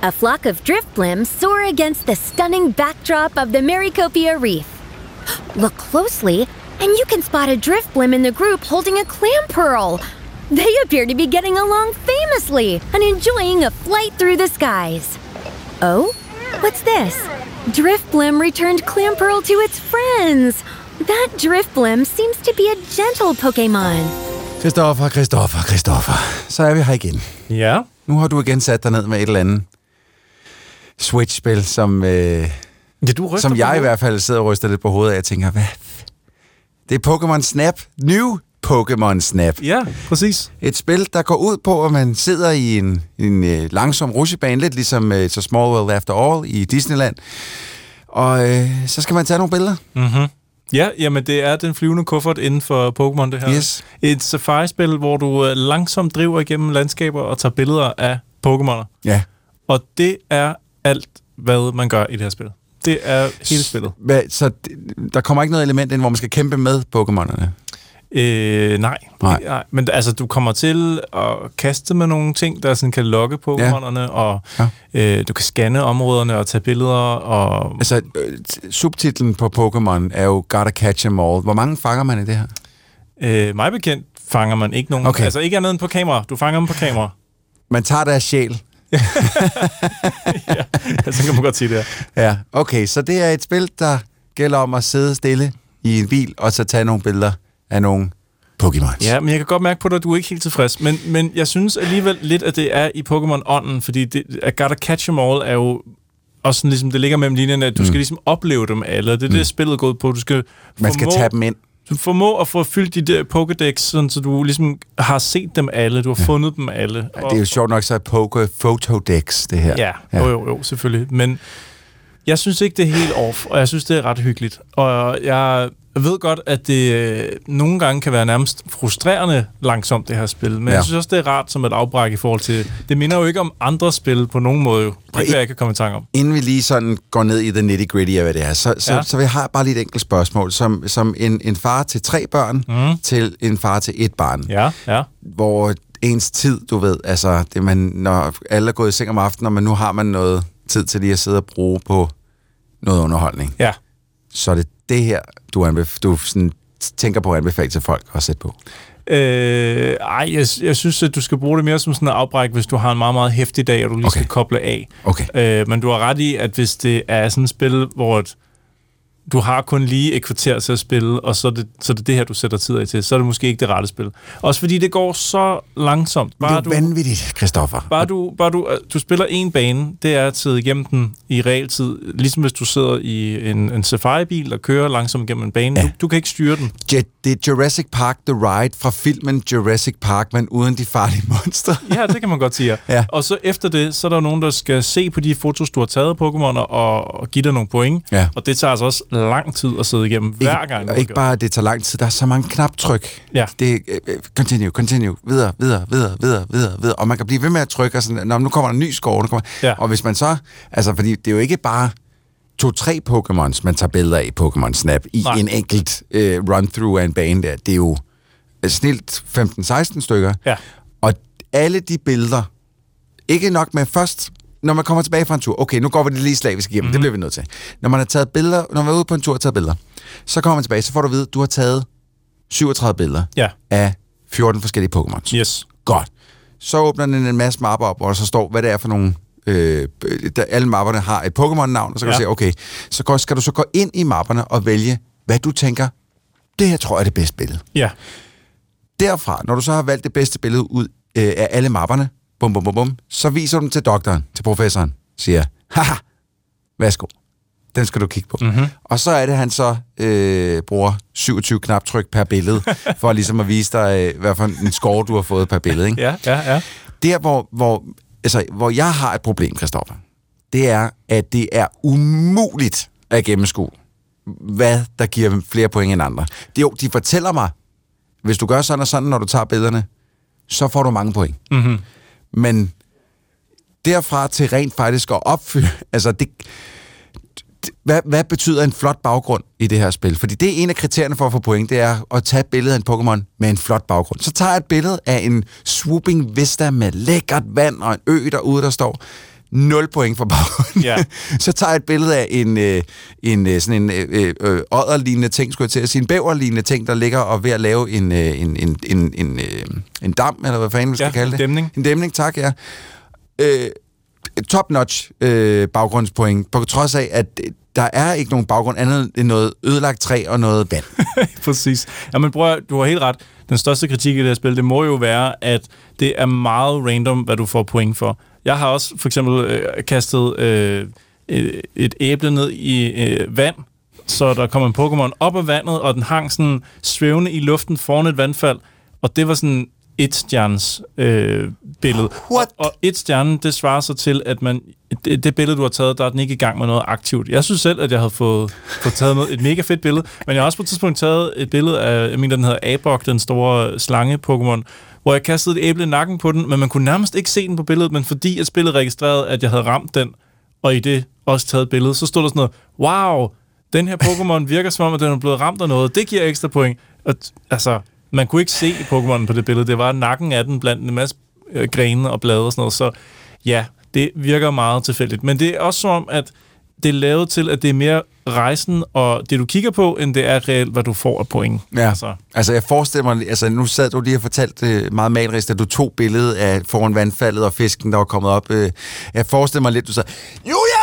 A flock of drift blimps soar against the stunning backdrop of the Maricopia Reef. Look closely, and you can spot a drift blim in the group holding a clam pearl. They appear to be getting along famously and enjoying a flight through the skies. Oh, what's this? Drift blim returned clam pearl to its friends. That drift blim seems to be a gentle Pokemon. Christoffer, Christoffer, Christoffer. Så er vi her igen. Ja. Nu har du igen sat dig ned med et eller andet Switch-spil, som, øh, ja, du som jeg i hvert fald sidder og ryster lidt på hovedet af. Jeg tænker, hvad? Det er Pokémon Snap. New Pokémon Snap. Ja, præcis. Et spil, der går ud på, at man sidder i en, en øh, langsom rutsjebane, lidt ligesom øh, så Small World After All i Disneyland. Og øh, så skal man tage nogle billeder. Mm-hmm. Ja, jamen det er den flyvende kuffert inden for Pokémon, det her. Yes. Et safari-spil, hvor du øh, langsomt driver igennem landskaber og tager billeder af Pokémoner. Ja. Og det er alt, hvad man gør i det her spil. Det er hele spillet. Hvad, så der kommer ikke noget element ind, hvor man skal kæmpe med Pokémonerne? Øh, nej. Nej. nej. Men altså, du kommer til at kaste med nogle ting, der sådan kan lokke Pokémonerne, ja. og Ja. øh, du kan scanne områderne og tage billeder, og Altså, øh, subtitlen på Pokémon er jo Gotta Catch 'em All. Hvor mange fanger man i det her? øh, mig bekendt fanger man ikke nogen. Okay. Altså ikke andet end på kamera. Du fanger dem på kamera. Man tager deres sjæl. ja, så kan man godt sige det her. Ja, okay. Så det er et spil, der gælder om at sidde stille i en bil, og så tage nogle billeder af nogle Pokémon. Ja, men jeg kan godt mærke på dig, at du er ikke helt tilfreds. Men, men jeg synes alligevel lidt, at det er i Pokémon-ånden, fordi det, at Gotta Catch 'em All er jo også sådan ligesom, det ligger mellem linjerne, at du mm. skal ligesom opleve dem alle. Det er det, spillet går på. Du skal Man skal tage dem ind. Du formå at få fyldt de der Pokédex, sådan, så du ligesom har set dem alle, du har ja. fundet dem alle. Ja, det er jo sjovt nok, så er Poké Photodex, det her. Ja, ja. Jo, jo, jo, selvfølgelig. Men jeg synes ikke, det er helt off, og jeg synes, det er ret hyggeligt. Og jeg ved godt, at det øh, nogle gange kan være nærmest frustrerende langsomt, det her spil. Men ja. Jeg synes også, det er rart som et afbræk i forhold til... Det minder jo ikke om andre spil på nogen måde. jo. Det kan jeg ikke komme i tanke om. Inden vi lige sådan går ned i the nitty-gritty af, hvad det er, så, så, Ja. så vil jeg have bare lige et enkelt spørgsmål. Som, som en, en far til tre børn, Mm. til en far til et barn. Ja, ja. Hvor ens tid, du ved, altså, det man, når alle er gået i seng om aftenen, og man nu har man noget tid til lige at sidde og bruge på noget underholdning. Ja. Så er det det her, du, anbef- du sådan tænker på at anbefale til folk at sætte på. Øh, ej, jeg, jeg synes, at du skal bruge det mere som sådan en afbræk, hvis du har en meget, meget hæftig dag, og du lige okay. skal koble af. Okay. Øh, men du har ret i, at hvis det er sådan et spil, hvor et, du har kun lige et kvarter til at spille, og så er, det, så er det det her, du sætter tid af til, så er det måske ikke det rette spil. Også fordi det går så langsomt. det er du, vanvittigt, Christoffer. Bare du, bare du, øh, du spiller en bane, det er at sidde igennem den i realtid, ligesom hvis du sidder i en, en safari-bil og kører langsomt igennem en bane. Ja. Du, du kan ikke styre den. Ja, det er Jurassic Park The Ride fra filmen Jurassic Park, men uden de farlige monstre. Ja, det kan man godt sige. Ja. Og så efter det, så er der nogen, der skal se på de fotos, du har taget af Pokémoner og, og give dig nogle point. Ja. Og det tager altså også lang tid at sidde igennem hver gang. Ikke, du og ikke bare, at det tager lang tid. Der er så mange knaptryk. Ja. Det er øh, øh, continue, continue, videre, videre, videre, videre, videre, videre. Og man kan blive ved med at trykke, og sådan, Nå, nu kommer der en ny score. Nu kommer... Ja. Og hvis man så... Altså, fordi det er jo ikke bare to-tre Pokémons, man tager billeder af i Pokémon Snap i Nej. en enkelt øh, run-through af en bane der. Det er jo øh, snilt 15-16 stykker. Ja. Og alle de billeder, ikke nok med først, når man kommer tilbage fra en tur, okay, nu går vi det lige slavisk igennem, mm-hmm. det bliver vi nødt til. Når man har taget billeder, når man er ude på en tur og taget billeder, så kommer man tilbage, så får du at vide, at du har taget 37 billeder Ja. af 14 forskellige Pokémons. Yes. Godt. Så åbner den en masse mapper op, hvor der så står, hvad det er for nogle... Øh, der, alle mapperne har et Pokémon-navn, og så kan Ja. du se, okay, så skal du så gå ind i mapperne og vælge, hvad du tænker, det her tror jeg er det bedste billede. Ja. Derfra, når du så har valgt det bedste billede ud øh, af alle mapperne, bum, bum, bum, bum, så viser du den til doktoren, til professoren, siger, haha, værsgo, den skal du kigge på. Mm-hmm. Og så er det, han så øh, bruger 27 knaptryk per billede, for ligesom at vise dig, øh, hvad for en score du har fået per billede. Ikke? Ja, ja, ja. Der, hvor, hvor, altså, hvor jeg har et problem, Christoffer, det er, at det er umuligt at gennemskue, hvad der giver flere point end andre. Det, jo, de fortæller mig, hvis du gør sådan og sådan, når du tager billederne, så får du mange point. Mm-hmm. Men derfra til rent faktisk at opfylde, altså det, det- hvad, hvad betyder en flot baggrund i det her spil? Fordi det er en af kriterierne for at få point, det er at tage et billede af en Pokémon med en flot baggrund. Så tager jeg et billede af en swooping vista med lækkert vand og en ø derude, der står 0 point for baggrunden. Ja. så tager jeg et billede af en, øh, en øh, sådan en øh, øh, odderlignende ting, skulle jeg til at sige, en bæverlignende ting, der ligger og ved at lave en, øh, en, en, en, en, øh, en dam, eller hvad fanden man skal Ja, kalde en det. dæmning. En dæmning, tak, ja. Øh, top-notch øh, baggrundspoint, på trods af, at øh, der er ikke nogen baggrund andet end noget ødelagt træ og noget vand. Præcis. Jamen at, du har helt ret. Den største kritik i det her spil, det må jo være, at det er meget random, hvad du får point for. Jeg har også for eksempel øh, kastet øh, et, et æble ned i øh, vand, så der kom en Pokémon op af vandet, og den hang sådan svævende i luften foran et vandfald, og det var sådan et stjernes øh, billede. What? Og, og et stjerne, det svarer så til, at man det, det billede, du har taget, der er den ikke i gang med noget aktivt. Jeg synes selv, at jeg havde fået, fået taget noget, et mega fedt billede, men jeg har også på et tidspunkt taget et billede af, jeg mener, den hedder Abok, den store slange-Pokémon, hvor jeg kastede et æble i nakken på den, men man kunne nærmest ikke se den på billedet, men fordi at spillet registrerede, at jeg havde ramt den, og i det også taget billedet, så stod der sådan noget, wow, den her Pokémon virker som om, at den er blevet ramt af noget. Det giver ekstra point. Og, t- altså, man kunne ikke se Pokémon på det billede. Det var nakken af den blandt en masse øh, grene og blade og sådan noget. Så ja, det virker meget tilfældigt. Men det er også som om, at det er lavet til, at det er mere rejsen og det, du kigger på, end det er reelt, hvad du får af point. Ja. Altså, Altså, jeg forestiller mig, altså nu sad du lige og fortalt øh, meget malrist, at du tog billedet af foran vandfaldet og fisken, der var kommet op. Øh, jeg forestiller mig lidt, du sagde, Julia!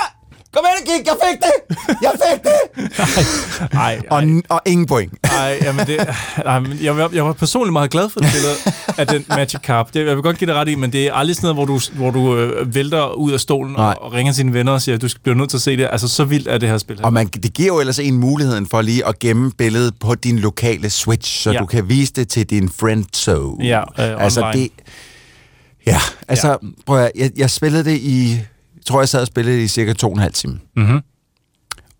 Kom hen og kig, jeg fik det! Jeg fik det! ej, og, og ingen point. Ej, jamen det, ej, men jeg, var, jeg var personligt meget glad for det billede af den Magic Carp. Det, jeg vil godt give dig ret i, men det er aldrig sådan noget, hvor du, hvor du øh, vælter ud af stolen Nej. og, og ringer til dine venner og siger, at du skal- bliver nødt til at se det. Altså, så vildt er det her spil. Her. Og man, det giver jo ellers en muligheden for lige at gemme billedet på din lokale Switch, så Ja. du kan vise det til din friend zone. Ja, øh, altså online. det... Ja, altså, ja. prøv at, jeg, jeg spillede det i... Tror, jeg sad og spillede i cirka to og en halv time. Mm-hmm.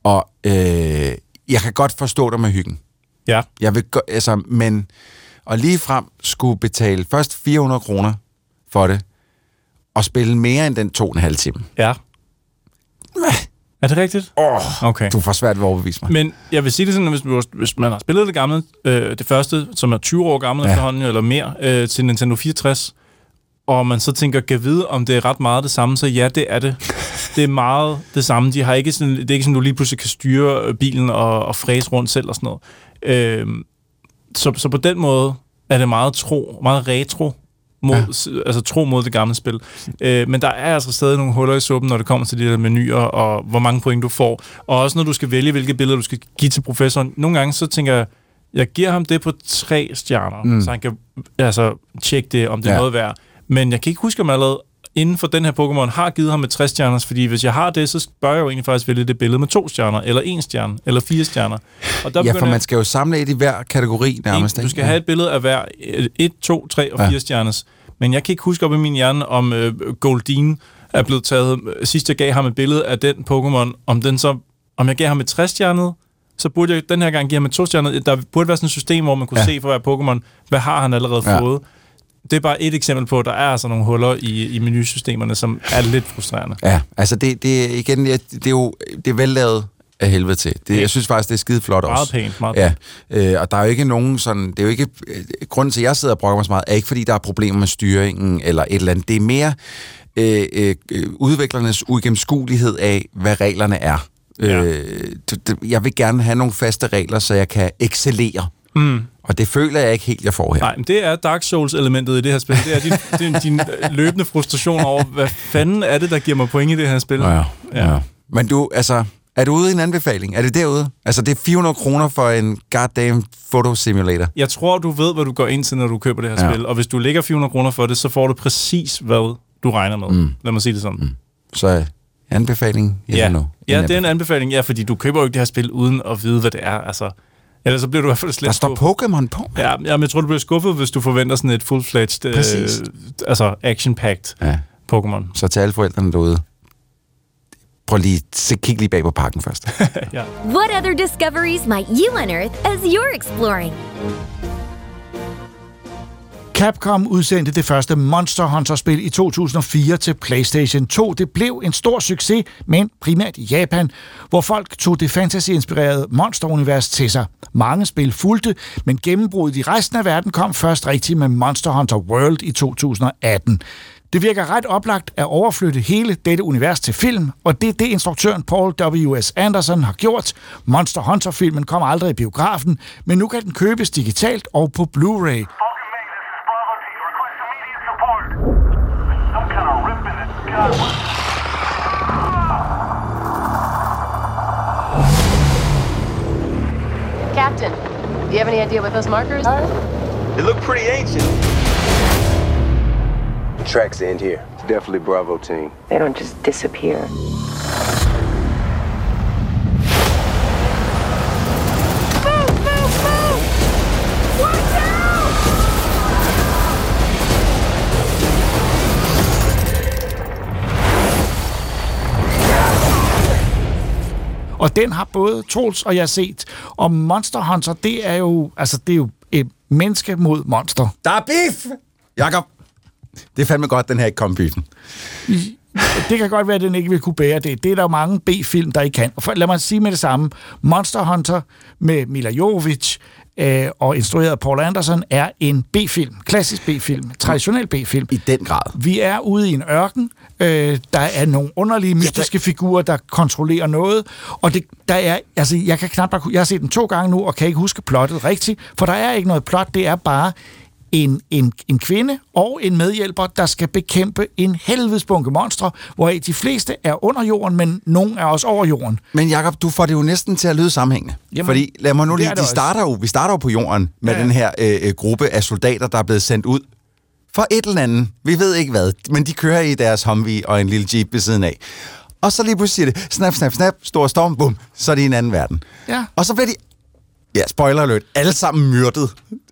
Og øh, jeg kan godt forstå dig med hyggen. Ja. Jeg vil altså, men og lige frem skulle betale først 400 kroner for det, og spille mere end den to og en halv time. Ja. Er det rigtigt? Åh, Okay. du får svært ved at overbevise mig. Men jeg vil sige det sådan, at hvis, hvis- man har spillet det gamle, øh, det første, som er 20 år gammelt. Ja. efterhånden, eller mere, øh, til Nintendo 64, og man så tænker, kan vide, om det er ret meget det samme, så ja, det er det. Det er meget det samme. De har ikke sådan, det er ikke sådan, du lige pludselig kan styre øh, bilen og, og fræse rundt selv og sådan noget. Øh, så, så på den måde er det meget tro, meget retro, mod, ja. altså tro mod det gamle spil. Øh, men der er altså stadig nogle huller i suppen, når det kommer til de der menuer, og hvor mange point du får. Og også når du skal vælge, hvilke billeder du skal give til professoren. Nogle gange så tænker jeg, jeg giver ham det på tre stjerner, mm. Så han kan altså, tjekke det, om det er Ja. noget værd. Men jeg kan ikke huske, om jeg allerede inden for den her Pokémon har givet ham et 60 stjerners, fordi hvis jeg har det, så bør jeg jo egentlig faktisk vælge det billede med to stjerner, eller en stjerne, eller fire stjerner. Og der Ja, for man skal jo samle et i hver kategori nærmest. en, du skal have et billede af hver 1, 2, 3 og Ja. 4 stjernes. Men jeg kan ikke huske op i min hjerne, om øh, Goldeen er blevet taget... Sidst jeg gav ham et billede af den Pokémon, om den så... Om jeg gav ham et 60 stjernet, så burde jeg den her gang give ham et to stjerner. Der burde være sådan et system, hvor man kunne Ja. ja. se for hver Pokémon, hvad har han allerede Ja. ja. fået. Det er bare et eksempel på, at der er altså nogle huller i, i menusystemerne, som er lidt frustrerende. Ja, altså det, det, igen, det, det er jo det er vellavet af helvede til. Det, jeg synes faktisk, det er skide flot Meget også. pænt, meget Ja, øh, og der er jo ikke nogen sådan, det er jo ikke, øh, grunden til, at jeg sidder og brokker mig så meget, er ikke fordi, der er problemer med styringen eller et eller andet. Det er mere øh, øh, øh, udviklernes uigennemskuelighed af, hvad reglerne er. Ja. Øh, det- det- jeg vil gerne have nogle faste regler, så jeg kan excellere. Mm. Og det føler jeg ikke helt, jeg får her. Nej, men det er Dark Souls-elementet i det her spil. Det er din, er din øh, løbende frustration over, hvad fanden er det, der giver mig point i det her spil? Ja, ja. Men du, altså, er du ude i en anbefaling? Er det derude? Altså, det er 400 kroner for en goddamn fotosimulator. Jeg tror, du ved, hvad du går ind til, når du køber det her Ja. ja. spil. Og hvis du lægger 400 kroner for det, så får du præcis, hvad du regner med. Mm. Lad mig sige det sådan. Mm. Så øh, anbefaling? Ja, ja det er en anbefaling, ja, fordi du køber jo ikke det her spil uden at vide, hvad det er. Altså, ellers så bliver du i hvert fald slet Der står Pokémon på. Ja, ja, men jeg tror, du bliver skuffet, hvis du forventer sådan et full-fledged, Præcis. øh, altså action-packed Ja. Pokémon. Så til alle forældrene derude, prøv lige, se, kig lige bag på pakken først. ja. What other discoveries might you unearth as you're exploring? Capcom udsendte det første Monster Hunter-spil i 2004 til PlayStation 2. Det blev en stor succes, men primært i Japan, hvor folk tog det fantasy-inspirerede monsterunivers til sig. Mange spil fulgte, men gennembruddet i resten af verden kom først rigtigt med Monster Hunter World i 2018. Det virker ret oplagt at overflytte hele dette univers til film, og det er det instruktøren Paul W.S. Anderson har gjort. Monster Hunter-filmen kom aldrig i biografen, men nu kan den købes digitalt og på Blu-ray. Captain, do you have any idea what those markers are? They look pretty ancient. The tracks end here. It's definitely Bravo team. They don't just disappear. Og den har både Troels og jeg set. Og Monster Hunter, det er jo, altså, det er jo et menneske mod monster. Der er beef! Jakob, det er fandme godt, den her ikke kom beefen. Det kan godt være, at den ikke vil kunne bære det. Det er der jo mange B-film, der ikke kan. Og for, lad mig sige med det samme. Monster Hunter med Mila Jovovich øh, og instrueret af Paul Anderson er en B-film. Klassisk B-film. Traditionel B-film. I den grad. Vi er ude i en ørken. Øh, der er nogle underlige, mystiske figurer, der kontrollerer noget. Og det, der er, altså, jeg kan knap jeg har set den to gange nu, og kan ikke huske plottet rigtigt, for der er ikke noget plot. Det er bare en, en, en kvinde og en medhjælper, der skal bekæmpe en helvedesbunke monstre, hvoraf de fleste er under jorden, men nogle er også over jorden. Men Jakob, du får det jo næsten til at lyde sammenhængende. Jamen, Fordi lad mig nu lige, de også. starter jo, vi starter jo på jorden med Ja, ja. ja. den her øh, øh, gruppe af soldater, der er blevet sendt ud for et eller andet. Vi ved ikke hvad, men de kører i deres Humvee og en lille jeep ved siden af. Og så lige pludselig siger det, snap, snap, snap, stor storm, bum, så er de i en anden verden. Ja. Og så bliver de, ja, spoiler alert, alle sammen myrdet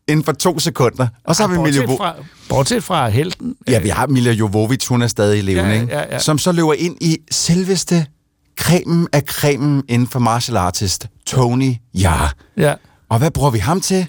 inden for to sekunder. Og så har vi bortset, Vo- fra, bortset fra helten. Ja, vi har Mila Jovovich, hun er stadig levende, Ja, ikke? ja, ja. som så løber ind i selveste cremen af cremen inden for martial artist, Tony Jaa. Ja. Og hvad bruger vi ham til?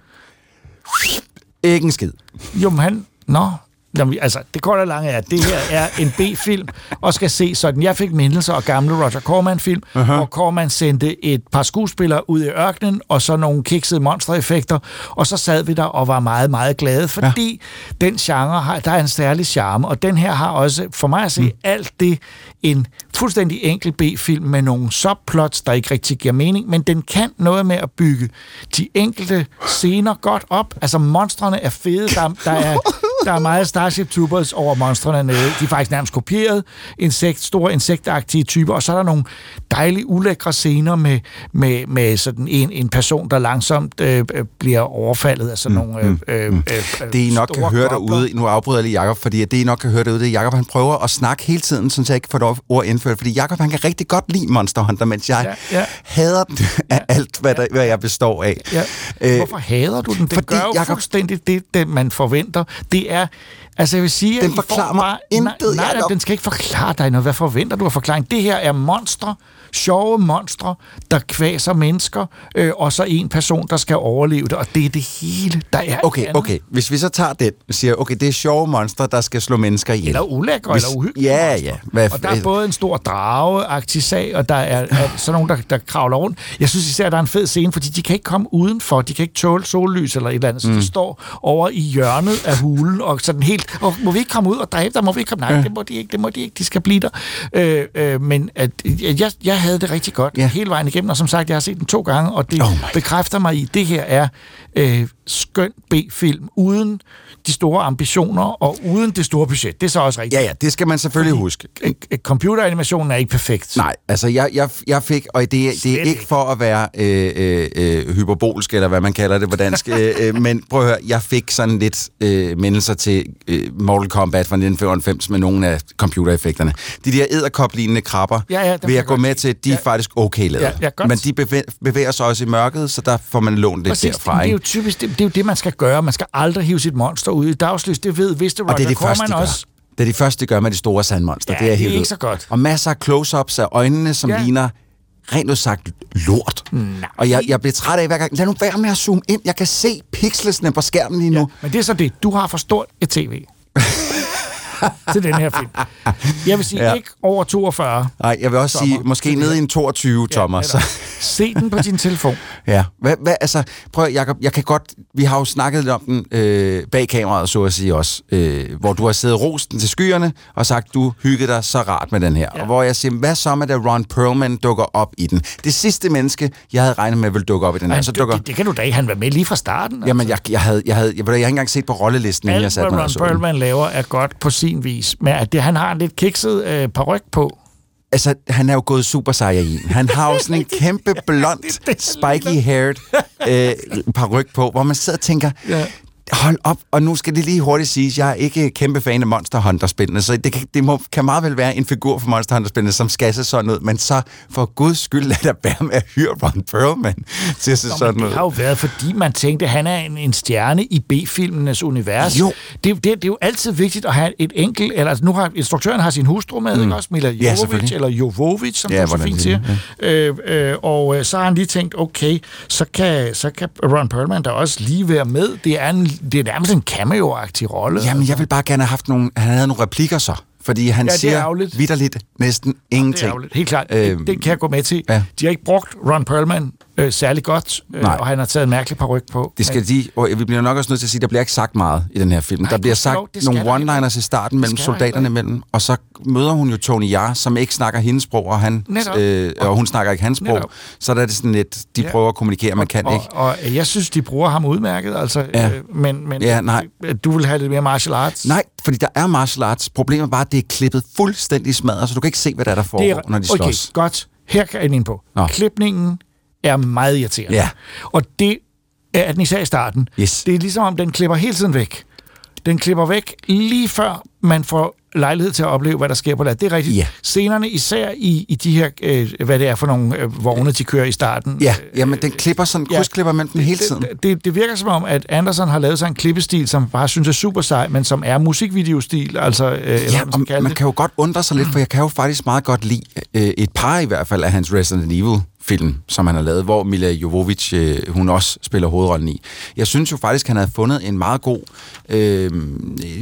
Ikke en skid. Jo, men han... Nå, Jamen, altså, det korte og lange er, at det her er en B-film, og skal se sådan. Jeg fik mindelser af gamle Roger Corman-film, uh-huh. hvor Corman sendte et par skuespillere ud i ørkenen, og så nogle kiksede monstereffekter, og så sad vi der og var meget, meget glade, fordi ja. den genre har, der er en særlig charme, og den her har også, for mig at se, mm. alt det, en fuldstændig enkel B-film med nogle subplots, der ikke rigtig giver mening, men den kan noget med at bygge de enkelte scener godt op. Altså, monstrene er fede, der, der er der er meget Starship Troopers over monstrene nede. De er faktisk nærmest kopieret. Insekt, store insektagtige typer. Og så er der nogle dejlige, ulækre scener med, med, med sådan en, en person, der langsomt øh, øh, bliver overfaldet af sådan nogle... Øh, øh, øh, Det I nok kan høre gobler. derude, nu afbryder jeg lige Jacob, fordi det I nok kan høre derude, det er Jacob, han prøver at snakke hele tiden, så jeg ikke får ord indført, fordi Jacob, han kan rigtig godt lide Monster Hunter, mens jeg Ja, ja. hader den af alt, hvad, der, hvad jeg består af. Ja. Øh, Hvorfor hader du den? Det fordi, gør jo Jacob- fuldstændig det, det, man forventer. Det er Altså, jeg vil sige, Den forklarer mig bare, intet, Nej, nej, Jacob. den skal ikke forklare dig noget. Hvad forventer du af forklaring? Det her er monstre, sjove monstre, der kvæser mennesker, øh, og så en person, der skal overleve det, og det er det hele, der er Okay, andet. okay. Hvis vi så tager den og siger, okay, det er sjove monster, der skal slå mennesker ihjel. Eller ulækre, Hvis- eller uhyggelige Ja, monstre. ja. Hvad, Og der er både en stor drage sag, og der er, er sådan nogen, der, der kravler rundt. Jeg synes især, at der er en fed scene, fordi de kan ikke komme udenfor. De kan ikke tåle sollys eller et eller andet. Så Mm. de står over i hjørnet af hulen, og sådan helt, og må vi ikke komme ud og dræbe dem? Må vi ikke komme? Nej, Ja. det må de ikke, det må de ikke. De skal blive der. Øh, øh, men at, jeg, jeg havde det rigtig godt Ja. hele vejen igennem, og som sagt, jeg har set den to gange, og det Oh bekræfter mig i, at det her er øh, skøn B-film, uden de store ambitioner og uden det store budget. Det er så også rigtigt. Ja, ja, det skal man selvfølgelig huske. Øh, Computeranimationen er ikke perfekt. Nej, altså jeg, jeg, jeg fik, og det, det er ikke for at være øh, øh, øh, hyperbolsk, eller hvad man kalder det på dansk, øh, øh, men prøv at høre, jeg fik sådan lidt øh, mindelser til øh, Mortal Kombat fra 1995 med nogle af computereffekterne. De der æderkoplignende krabber, Ja, ja, vil jeg gå med lide. til, de er Ja. faktisk okay lavet. Ja, ja, godt. men de bevæger, bevæger sig også i mørket, så der får man lånt lidt Præcis, derfra. det er jo typisk, det, det, er jo det, man skal gøre. Man skal aldrig hive sit monster ud i dagslys. Det ved vidste Og det er Roger det første, Corman de gør. også. Det er det første, de gør med de store sandmonster. Ja, det er, det er helt ikke ud. så godt. Og masser af close-ups af øjnene, som Ja. ja. ligner rent ud sagt lort. Nej. Og jeg, jeg bliver træt af hver gang. Lad nu være med at zoome ind. Jeg kan se pixelsene på skærmen lige nu. Men det er så det. Du har for stort et tv. til den her film. Jeg vil sige, ja. Ja. ikke over 42. Nej, jeg vil også Tommer. sige, måske det. i en 22 tommer. netop. så, Se den på din telefon. ja. Hvad, hvad, altså, prøv, Jacob, jeg kan godt... Vi har jo snakket lidt om den øh, bag kameraet, så at sige også, øh, hvor du har siddet rosten til skyerne og sagt, du hyggede dig så rart med den her. Ja. Ja. Og hvor jeg siger, hvad så med, da Ron Perlman dukker op i den? Det sidste menneske, jeg havde regnet med, ville dukke op i den her. Ej, Så det, dukker, det, det, kan du da ikke. Han var med lige fra starten. altså. Jamen, jeg, jeg, havde, jeg, havde, jeg, ved du, jeg har ikke engang set på rollelisten, inden jeg satte mig ned Ron. Perlman laver, er godt på sin vis. Men at det, han har en lidt kikset øh, paryk på. Altså, han er jo gået super saiyan. Han har jo sådan en kæmpe blond, spiky-haired øh, paryk på, hvor man sidder og tænker, Ja. Hold op, og nu skal det lige hurtigt siges, jeg er ikke kæmpe fan af Monster Hunter-spillene, så det, kan, det må, kan meget vel være en figur for Monster Hunter-spillene, som skal se sådan ud, men så for guds skyld lad der være med at hyre Ron Perlman til at se Nå, sådan ud. det har jo været, fordi man tænkte, at han er en, en stjerne i B-filmenes univers. Jo. Det, det, det er jo altid vigtigt at have et enkelt... Eller, altså, nu har instruktøren har sin hustru med, mm. ikke også? Mila Jovovich, selvfølgelig. eller Jovovic, som Ja, ja, du så fint siger. er, Øh, øh, og øh, så har han lige tænkt, okay, så kan, så kan Ron Perlman da også lige være med. Det er, en, det er nærmest en cameo-agtig rolle. Jamen, jeg vil bare gerne have haft nogle, han havde nogle replikker så, fordi han Ja, det er siger vidderligt næsten Det er ingenting. ærgerligt. Helt klart. Øhm, det, det kan jeg gå med til. ja. De har ikke brugt Ron Perlman øh, særlig godt, øh, Nej. og han har taget en mærkelig paryk på. Det skal de, og vi bliver nok også nødt til at sige, at der bliver ikke sagt meget i den her film. Nej, der bliver sagt skal nogle one-liners i starten mellem soldaterne imellem, og så møder hun jo Tony Jaa, som ikke snakker hendes sprog, og, han, Netop. øh, og hun snakker ikke hans sprog. Netop. Så der er det sådan lidt, de Ja. prøver at kommunikere, man kan og, ikke. Og, og jeg synes, de bruger ham udmærket, altså, Ja. øh, men, men Ja, nej. du vil have lidt mere martial arts. Nej, fordi der er martial arts. Problemet bare, at det er klippet fuldstændig smadret, så du kan ikke se, hvad der, er, der foregår, det er, når de okay, slås. godt. Her kan jeg ind på. Nå. Klipningen er meget irriterende. Ja. Og det er den især i starten. Yes. Det er ligesom om, den klipper hele tiden væk. Den klipper væk lige før man får lejlighed til at opleve, hvad der sker på det. Det er rigtigt. Ja. Scenerne, især i, i de her, øh, hvad det er for nogle øh, vogne, de kører i starten. Ja, jamen den klipper sådan, Ja. krydsklipper mellem dem hele tiden. Det, det, det virker som om, at Anderson har lavet sig en klippestil, som bare synes er super sej, men som er musikvideostil. Altså, øh, eller Ja, hvad man man det. kan jo godt undre sig lidt, for jeg kan jo faktisk meget godt lide øh, et par i hvert fald af hans Resident Evil film, som han har lavet, hvor Mila Jovovich, øh, hun også spiller hovedrollen i. Jeg synes jo faktisk, han havde fundet en meget god øh,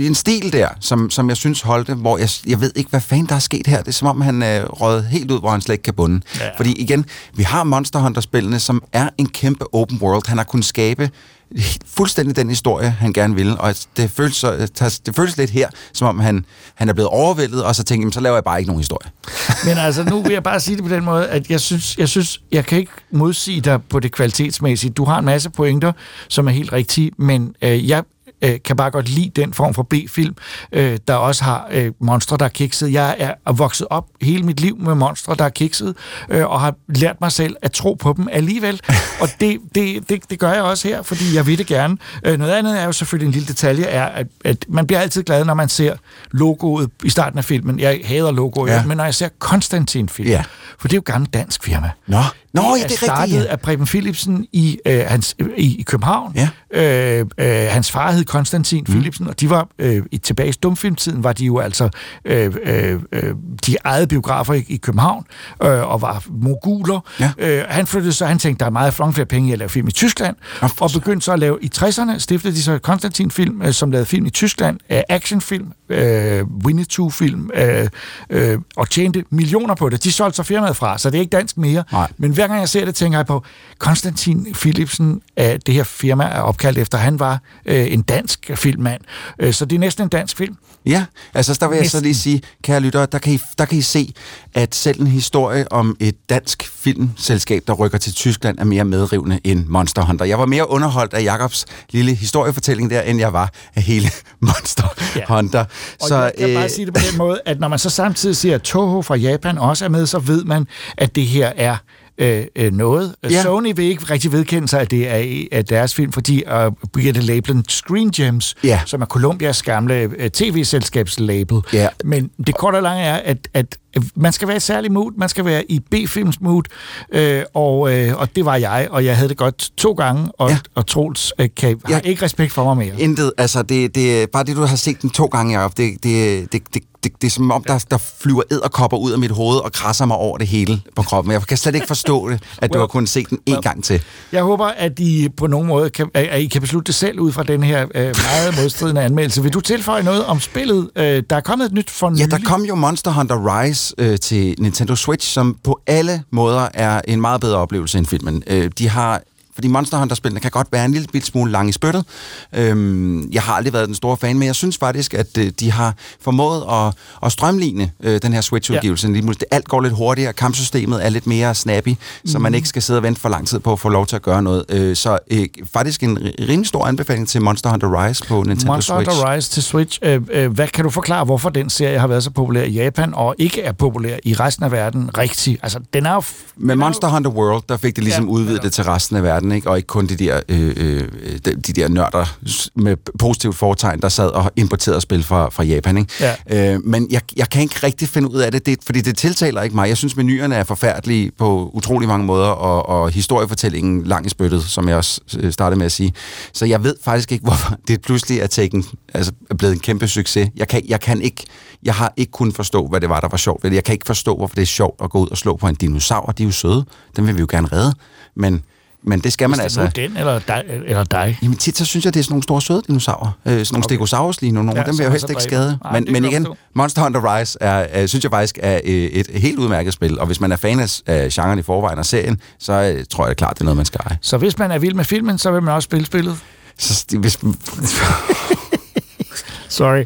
en stil der, som, som jeg synes holdte, hvor jeg, jeg ved ikke, hvad fanden der er sket her. Det er som om, han øh, røget helt ud, hvor han slet ikke kan bunde. Ja. Fordi igen, vi har Monster Hunter-spillene, som er en kæmpe open world. Han har kunnet skabe fuldstændig den historie, han gerne ville, og det føles, så, det føles lidt her, som om han, han er blevet overvældet, og så tænker jeg, så laver jeg bare ikke nogen historie. Men altså, nu vil jeg bare sige det på den måde, at jeg synes, jeg synes, jeg kan ikke modsige dig på det kvalitetsmæssige. Du har en masse pointer, som er helt rigtige, men øh, jeg øh, kan bare godt lide den form for B-film, øh, der også har øh, monstre, der er kikset. Jeg er, vokset op hele mit liv med monstre, der er kikset, øh, og har lært mig selv at tro på dem alligevel. og det, det, det, det gør jeg også her, fordi jeg vil det gerne. Øh, noget andet er jo selvfølgelig en lille detalje, er, at, at man bliver altid glad, når man ser logoet i starten af filmen. Jeg hader logoet, Ja. men når jeg ser Konstantin-film, Ja. for det er jo gammelt dansk firma. Nå. Nå, ja, det er rigtigt, startet ja. af Preben Philipsen i, øh, hans, øh, i, København. Ja. Øh, øh, hans far hed Konstantin mm. Philipsen, og de var øh, i, tilbage i stumfilmtiden, var de jo altså, øh, øh, øh, de ejede biografer i, i København, øh, og var moguler. Ja. Øh, han flyttede så, han tænkte, der er meget mange flere penge i at lave film i Tyskland, og begyndte så at lave, i 60'erne stiftede de så Konstantin Film, øh, som lavede film i Tyskland, øh, actionfilm, øh, Winnetou-film, øh, øh, og tjente millioner på det. De solgte så firmaet fra, så det er ikke dansk mere. Nej. Men hver gang jeg ser det, tænker jeg på, Konstantin Philipsen, øh, det her firma er opkaldt efter, han var øh, en dansk filmmand. Øh, så det er næsten en dansk film. Ja, altså der vil jeg så Næsten. lige sige, kære lyttere, der kan, I, der kan I se, at selv en historie om et dansk filmselskab, der rykker til Tyskland, er mere medrivende end Monster Hunter. Jeg var mere underholdt af Jakobs lille historiefortælling der, end jeg var af hele Monster Ja. Hunter. Og så, jeg kan øh... bare sige det på den måde, at når man så samtidig siger, at Toho fra Japan også er med, så ved man, at det her er øh, øh, noget. Ja. Sony vil ikke rigtig vedkende sig, at det er af deres film, fordi uh, bliver det labelen Screen Gems, Ja. som er Columbias gamle øh, tv-selskabslabel. Ja. Men det korte og lange er, at, at man skal være i et særligt mood, man skal være i B-films mood, øh, og, øh, og det var jeg, og jeg havde det godt to gange, og, Ja. ja. og Troels øh, kan, har Ja. ikke respekt for mig mere. Intet, altså det, det, bare det, du har set den to gange, Jacob, det, det, det, det, det, det er som om, der, der flyver æderkopper ud af mit hoved og krasser mig over det hele på kroppen. Jeg kan slet ikke forstå det, at du Well, har kunnet se den en well. gang til. Jeg håber, at I på nogen måde kan, at I kan beslutte det selv ud fra den her øh, meget modstridende anmeldelse. Vil du tilføje noget om spillet? Øh, der er kommet et nyt for Ja, nylig. der kom jo Monster Hunter Rise øh, til Nintendo Switch, som på alle måder er en meget bedre oplevelse end filmen. Øh, de har fordi Monster Hunter-spillene kan godt være en lille bit smule lang i spyttet. Øhm, jeg har aldrig været den store fan, men jeg synes faktisk, at øh, de har formået at, at strømligne øh, den her Switch-udgivelse. Ja. Alt går lidt hurtigere, kampsystemet er lidt mere snappy, mm. så man ikke skal sidde og vente for lang tid på at få lov til at gøre noget. Øh, så øh, faktisk en ri- rimelig stor anbefaling til Monster Hunter Rise på Nintendo Monster Switch. Hunter Rise til Switch. Øh, øh, hvad kan du forklare, hvorfor den serie har været så populær i Japan, og ikke er populær i resten af verden rigtig? Altså, den er jo... Med Monster Hunter World, der fik det ligesom Ja, udvidet det til resten af verden, ikke? og ikke kun de der, øh, øh, de, de der nørder med positivt foretegn, der sad og importerede spil fra, fra Japan. Ikke? Ja. Øh, men jeg, jeg kan ikke rigtig finde ud af det, det, fordi det tiltaler ikke mig. Jeg synes, menuerne er forfærdelige på utrolig mange måder, og, og historiefortællingen lang i spyttet, som jeg også øh, startede med at sige. Så jeg ved faktisk ikke, hvorfor det pludselig er, taken, altså er blevet en kæmpe succes. Jeg kan, jeg kan ikke, jeg har ikke kunnet forstå, hvad det var, der var sjovt. Jeg kan ikke forstå, hvorfor det er sjovt at gå ud og slå på en dinosaur. De er jo søde. Dem vil vi jo gerne redde. Men, men det skal man det altså... den eller dig, eller dig. Jamen tit, så synes jeg, det er sådan nogle store søde dinosaurer. Øh, sådan nogle okay. stegosaurus lige. Nogle Ja, dem vil jeg jo helst ikke skade. Nej, men men igen. Monster Hunter Rise er, er, synes jeg faktisk er øh, et helt udmærket spil. Og hvis man er fan af, af genren i forvejen og serien, så øh, tror jeg det er klart, det er noget, man skal eje. Så hvis man er vild med filmen, så vil man også spille spillet. Så hvis, Sorry.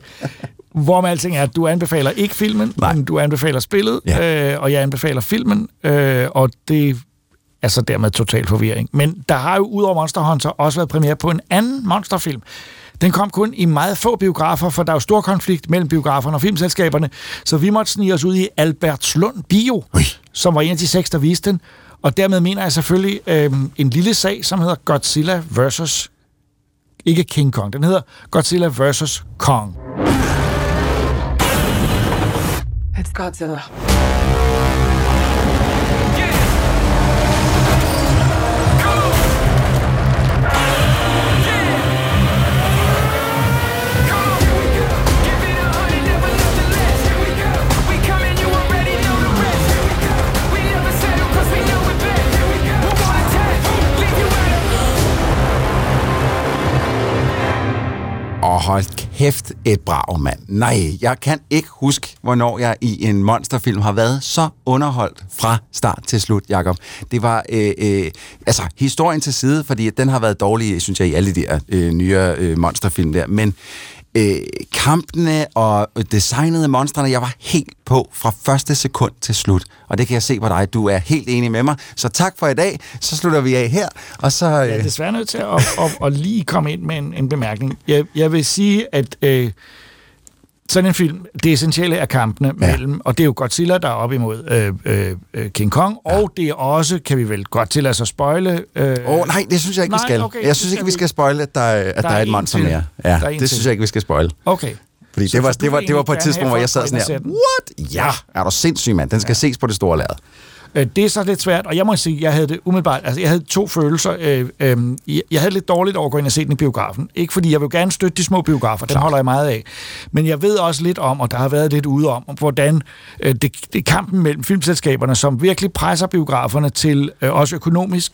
Hvor med alting er, at du anbefaler ikke filmen, Nej. men du anbefaler spillet, Ja. øh, og jeg anbefaler filmen, øh, og det er så dermed total forvirring. Men der har jo udover Monster Hunter også været premiere på en anden monsterfilm. Den kom kun i meget få biografer, for der er jo stor konflikt mellem biograferne og filmselskaberne, så vi måtte snige os ud i Albertslund Bio, Ui. som var en af de seks, der viste den. Og dermed mener jeg selvfølgelig øh, en lille sag, som hedder Godzilla vs. Ikke King Kong, den hedder Godzilla vs. Kong. It's Godzilla. Og hold kæft et brav, mand. Nej, jeg kan ikke huske, hvornår jeg i en monsterfilm har været så underholdt fra start til slut, Jakob. Det var, øh, øh, altså, historien til side, fordi den har været dårlig, synes jeg, i alle de der øh, nyere øh, monsterfilm der, men øh, kampene og designet af monstrene, jeg var helt på fra første sekund til slut. Og det kan jeg se på dig, du er helt enig med mig. Så tak for i dag, så slutter vi af her, og så... Jeg er Øh, desværre nødt til at, at, at lige komme ind med en, en bemærkning. Jeg, jeg vil sige, at øh, sådan en film, det essentielle er kampene ja. mellem, og det er jo Godzilla, der er op imod øh, øh, øh, King Kong, ja. og det er også, kan vi vel godt os at spoile... Øh, Åh, oh, nej, det synes jeg ikke, nej, vi skal. okay, jeg synes ikke, vi skal spoile, at der, er- at der, er et en monster til. mere. Der Ja, det til. synes jeg ikke, vi skal spoile. Okay. Fordi Så det var, det, var, det var på et tidspunkt, hvor jeg sad sådan her, what? Ja, er du sindssyg, mand. Den skal ja. ses på det store lærred. Øh, det er så lidt svært, og jeg må sige, jeg havde det umiddelbart, altså jeg havde to følelser. Øh, øh, jeg- havde lidt dårligt over at gå ind og se den i biografen. Ikke fordi jeg vil gerne støtte de små biografer, dem holder jeg meget af. Men jeg ved også lidt om, og der har været lidt ude om, hvordan øh, det, det kampen mellem filmselskaberne, som virkelig presser biograferne til, øh, også økonomisk,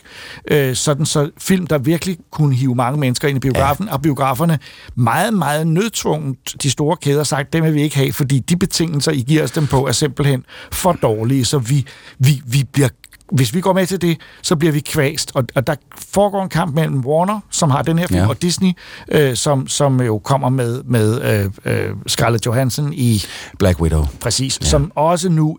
øh, sådan så film, der virkelig kunne hive mange mennesker ind i biografen, ja. og biograferne meget, meget nødtvunget, de store kæder, sagt, dem vil vi ikke have, fordi de betingelser, I giver os dem på, er simpelthen for dårlige, så vi, vi, vi bliver hvis vi går med til det, så bliver vi kvæst. Og, og der foregår en kamp mellem Warner, som har den her film, Ja. og Disney, øh, som, som jo kommer med, med øh, øh, Scarlett Johansson i... Black Widow. Præcis. Ja. Som også nu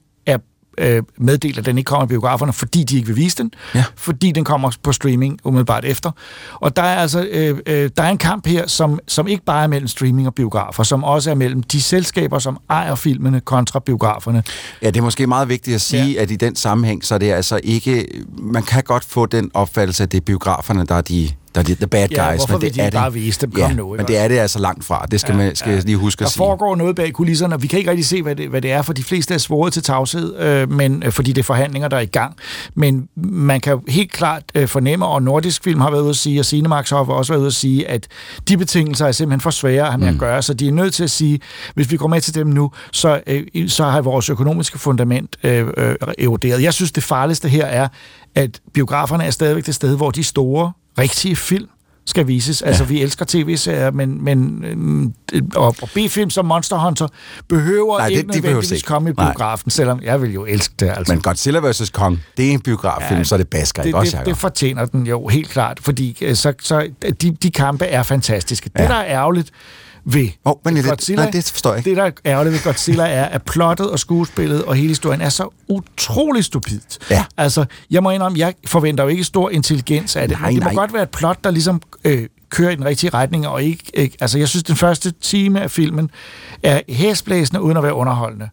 øh, meddelt, at den ikke kommer i biograferne, fordi de ikke vil vise den. Ja. Fordi den kommer på streaming umiddelbart efter. Og der er altså øh, øh, der er en kamp her, som, som ikke bare er mellem streaming og biografer, som også er mellem de selskaber, som ejer filmene kontra biograferne. Ja, det er måske meget vigtigt at sige, ja. at i den sammenhæng, så er det altså ikke... Man kan godt få den opfattelse, at det er biograferne, der er de, der er de the bad guys. Ja, hvorfor men det vil de er det. bare vise dem? Kom ja, nu, ikke men det er det altså langt fra. Det skal, ja, man, skal ja. lige huske Der at sige. foregår noget bag kulisserne, og vi kan ikke rigtig se, hvad det, hvad det er, for de fleste er svoret til tavshed, øh, men, øh, fordi det er forhandlinger, der er i gang. Men man kan helt klart øh, fornemme, og Nordisk Film har været ude at sige, og Cinemax har også været ude at sige, at de betingelser er simpelthen for svære at have med Mm. at gøre, så de er nødt til at sige, hvis vi går med til dem nu, så, øh, så har vores økonomiske fundament øh, øh, eroderet. Jeg synes, det farligste her er, at biograferne er stadigvæk det sted, hvor de store, rigtige film skal vises. Ja. Altså, vi elsker tv-serier, men, men øh, og, og B-film som Monster Hunter behøver Nej, Nej, det- ikke de nødvendigvis ikke. komme i Nej. biografen, selvom jeg vil jo elske det. Altså. Men Godzilla vs. Kong, det er en biograffilm, ja, så det basker, det, ikke også, det, Jacob? det fortjener den jo helt klart, fordi øh, så, så de, de kampe er fantastiske. Ja. Det, der er ærgerligt ved oh, men lidt- Godzilla, nej, det forstår jeg ikke. det, der er ærgerligt ved Godzilla, er, at plottet og skuespillet og hele historien er så utrolig stupidt. Ja. Altså, jeg må indrømme, jeg forventer jo ikke stor intelligens af det, Nej, men det nej. må godt være et plot, der ligesom øh, kører i den rigtige retning, og ikke, ikke... Altså, jeg synes, den første time af filmen er hæsblæsende, uden at være underholdende.